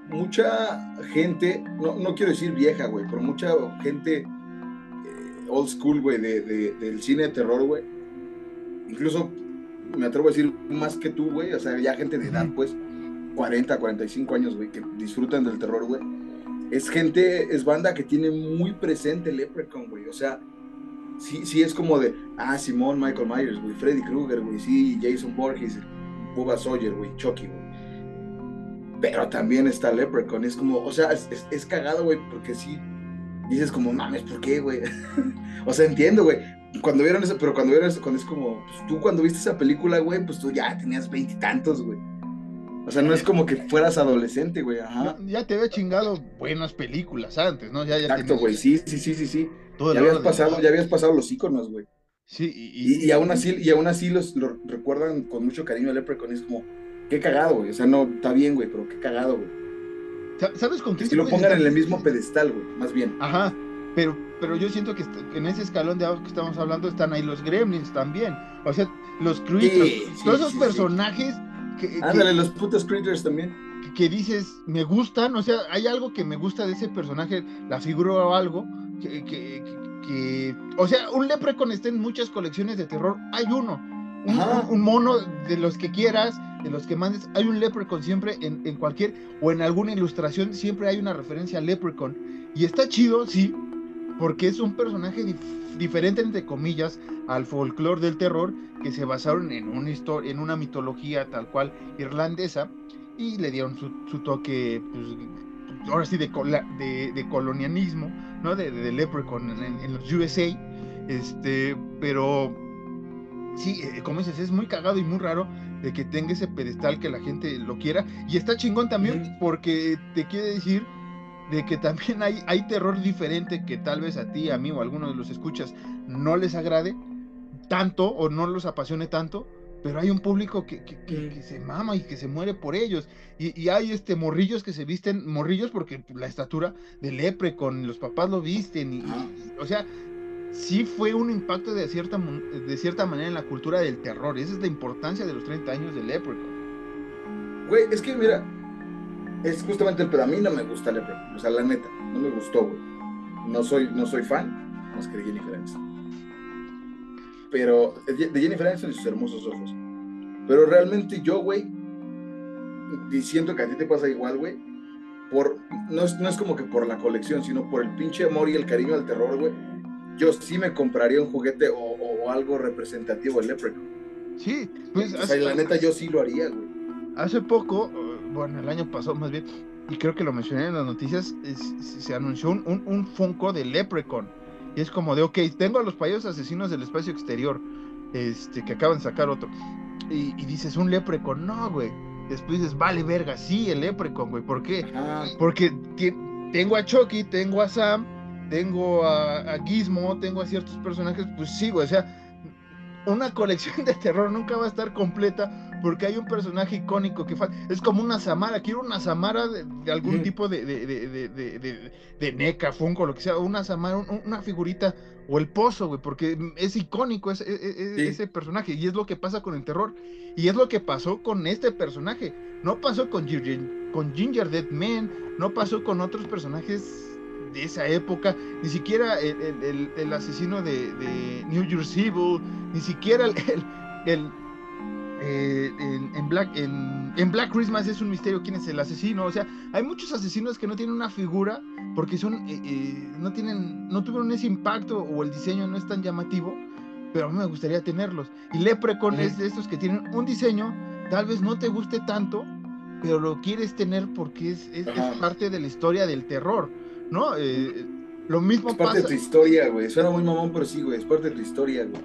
Mucha gente, no, no quiero decir vieja, güey, pero mucha gente eh, old school, güey, de, de, del cine de terror, güey. Incluso me atrevo a decir más que tú, güey. O sea, ya gente de edad, pues, 40, 45 años, güey, que disfrutan del terror, güey. Es gente, es banda que tiene muy presente Leprechaun, güey. O sea, sí, sí es como de, ah, Simón, Michael Myers, güey, Freddy Krueger, güey, sí, Jason Borges, Bubba Sawyer, güey, Chucky, güey. Pero también está Leprechaun, es como, o sea, es, es, es cagado, güey, porque sí, dices como, mames, ¿por qué, güey? o sea, entiendo, güey. Cuando vieron eso, pero cuando vieron eso, cuando es como, pues tú cuando viste esa película, güey, pues tú ya tenías veintitantos, güey. O sea, no es como que fueras adolescente, güey, ajá. Ya, ya te había chingado buenas películas antes, ¿no? Ya, ya Exacto, güey, sí, sí, sí, sí, sí. Ya habías, pasado, ya habías pasado los íconos, güey. Sí, y, y, y, aún así, y aún así los lo recuerdan con mucho cariño a Leprechaun. Es como, qué cagado, güey. O sea, no, está bien, güey, pero qué cagado, güey. ¿Sabes con qué? Que lo pongan en el mismo pedestal, güey, más bien. Ajá, pero, pero yo siento que en ese escalón de abajo que estamos hablando están ahí los Gremlins también. O sea, los Critters, sí, sí, todos esos personajes. Que, Ándale, que, los putos Critters también. Que, dices, me gustan, o sea, hay algo que me gusta de ese personaje, la figura o algo, que, que, que o sea, un Leprechaun está en muchas colecciones de terror, hay uno. Un, un, un, mono de los que quieras, de los que mandes, hay un Leprechaun siempre en, en, cualquier, o en alguna ilustración, siempre hay una referencia a Leprechaun. Y está chido, sí, porque es un personaje dif diferente, entre comillas, al folclore del terror, que se basaron en una, historia, en una mitología tal cual irlandesa, y le dieron su, su toque, pues, ahora sí, de, de, de, colonialismo, ¿no? De, de Leprechaun en, en, los USA, este, pero sí, eh, como dices, es muy cagado y muy raro de que tenga ese pedestal que la gente lo quiera. Y está chingón también porque te quiere decir de que también hay, hay terror diferente que tal vez a ti, a mí o a alguno de los escuchas no les agrade tanto o no los apasione tanto, pero hay un público que, que, que, que se mama y que se muere por ellos. Y, y, hay este morrillos que se visten, morrillos porque la estatura de lepre con los papás lo visten. Y, y, o sea, sí fue un impacto de cierta, de cierta manera en la cultura del terror. Esa es la importancia de los 30 años de Leprechaun. Güey, es que mira, es justamente el pero a mí no me gusta Leprechaun. O sea, la neta, no me gustó, güey. No soy, no soy fan, más que de Jennifer Aniston. Pero, de Jennifer Aniston y sus hermosos ojos. Pero realmente yo, güey, diciendo que a ti te pasa igual, güey, por, no es, no es como que por la colección, sino por el pinche amor y el cariño al terror, güey yo sí me compraría un juguete o, o algo representativo del Leprechaun. Sí, pues. O sea, la neta, yo sí lo haría, güey. Hace poco, bueno, el año pasado más bien, y creo que lo mencioné en las noticias, es, se anunció un, un, un, Funko de Leprechaun. Y es como de, ok, tengo a los payasos asesinos del espacio exterior, este, que acaban de sacar otro. Y, y dices, un Leprechaun, no, güey. Después dices, vale, verga, sí, el Leprechaun, güey. ¿Por qué? Ah. Porque tengo a Chucky, tengo a Sam, tengo a, a, Gizmo, tengo a ciertos personajes, pues sí, güey, o sea, una colección de terror nunca va a estar completa porque hay un personaje icónico que falta. Es como una Samara, quiero una Samara de, de algún mm. tipo de, de, de, de, NECA, Funko, lo que sea, una Samara, un, una figurita, o el pozo, güey, porque es icónico ese, ese, sí. ese, personaje, y es lo que pasa con el terror, y es lo que pasó con este personaje. No pasó con Ginger, con Ginger Dead Man, no pasó con otros personajes de esa época, ni siquiera el, el, el asesino de, New Year's Evil, ni siquiera el, el eh, en, en, Black, en, en, Black Christmas es un misterio quién es el asesino. O sea, hay muchos asesinos que no tienen una figura porque son, eh, eh, no tienen, no tuvieron ese impacto o el diseño no es tan llamativo, pero a mí me gustaría tenerlos. Y Leprechaun es de estos que tienen un diseño, tal vez no te guste tanto, pero lo quieres tener porque es, es, es parte de la historia del terror. ¿no? Eh, lo mismo es parte pasa... de tu historia, güey. Suena muy mamón, pero sí, güey. Es parte de tu historia, güey.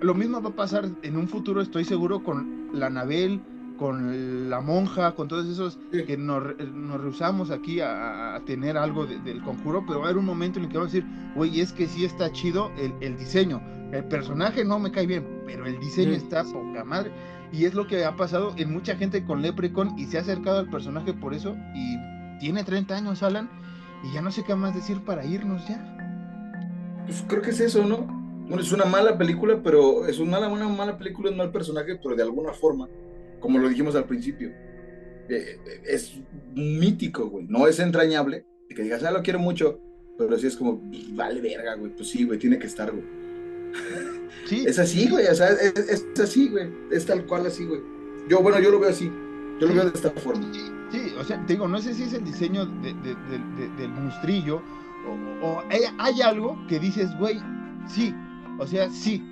Lo mismo va a pasar en un futuro, estoy seguro, con la Anabel, con la monja, con todos esos que nos, nos, rehusamos aquí a, tener algo del conjuro, pero va a haber un momento en el que vamos a decir, güey, es que sí está chido el, el, diseño. El personaje no me cae bien, pero el diseño está poca madre. Y es lo que ha pasado en mucha gente con Leprecon y se ha acercado al personaje por eso. Y tiene 30 años, Alan, y ya no sé qué más decir para irnos ya. Pues creo que es eso, ¿no? Bueno, es una mala película, pero es una mala, una mala película, no el personaje, pero de alguna forma como lo dijimos al principio, eh, eh, es mítico, güey. No es entrañable, que digas, ah, lo quiero mucho, pero sí es como, vale verga, güey. Pues sí, güey, tiene que estar, güey. Sí. Es así, güey, o sea, es, así, güey. Es tal cual así, güey. Yo, bueno, yo lo veo así. Yo lo veo de esta forma. Sí, o sea, te digo, no sé si es el diseño del monstrillo o, hay, algo que dices, güey, sí, o sea, sí,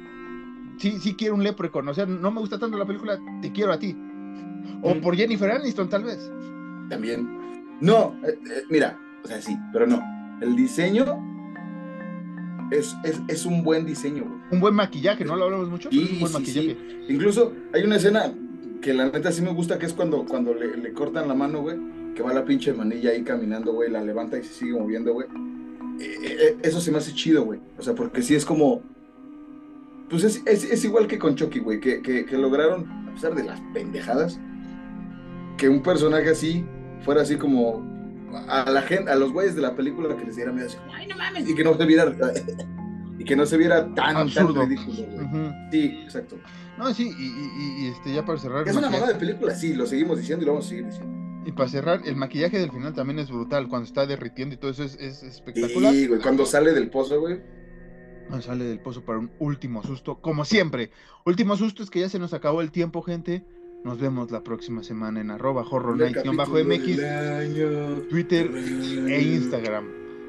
sí, sí quiero un Leprechaun. O sea, no me gusta tanto la película, te quiero a ti. O por Jennifer Aniston, tal vez. También. No, eh, eh, mira, o sea, sí, pero no. El diseño es, es, un buen diseño, Un buen maquillaje, ¿no? Lo hablamos mucho. Sí, un buen maquillaje. Incluso hay una escena que la neta sí me gusta, que es cuando, cuando le, cortan la mano, güey, que va la pinche manilla ahí caminando, güey, la levanta y se sigue moviendo, güey. Eh, eso se me hace chido, güey. O sea, porque sí es como pues es, es, igual que con Chucky, güey, que, que, lograron, a pesar de las pendejadas, que un personaje así fuera así como a la gente, a los güeyes de la película que les diera miedo, así ay, no mames, y que no se viera, y que no se viera tan, Absurdo. ridículo, Sí, exacto. No, sí, y, y, este, ya para cerrar. Es una mamada de película, sí, lo seguimos diciendo y lo vamos a seguir diciendo. Y para cerrar, el maquillaje del final también es brutal, cuando está derritiendo y todo eso es, es espectacular. Sí, güey, cuando sale del pozo, güey sale del pozo para un último susto, como siempre. Último susto es que ya se nos acabó el tiempo, gente. Nos vemos la próxima semana en arroba horror mx Twitter e Instagram.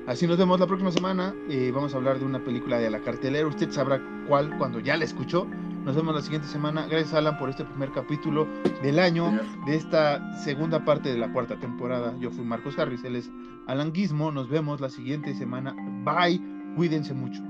Así nos vemos la próxima semana. Eh, vamos a hablar de una película de la cartelera. Usted sabrá cuál cuando ya la escuchó. Nos vemos la siguiente semana. Gracias, Alan, por este primer capítulo del año, de esta segunda parte de la cuarta temporada. Yo fui Marcos Harris, él es Alan Guismo. Nos vemos la siguiente semana. Bye. Cuídense mucho.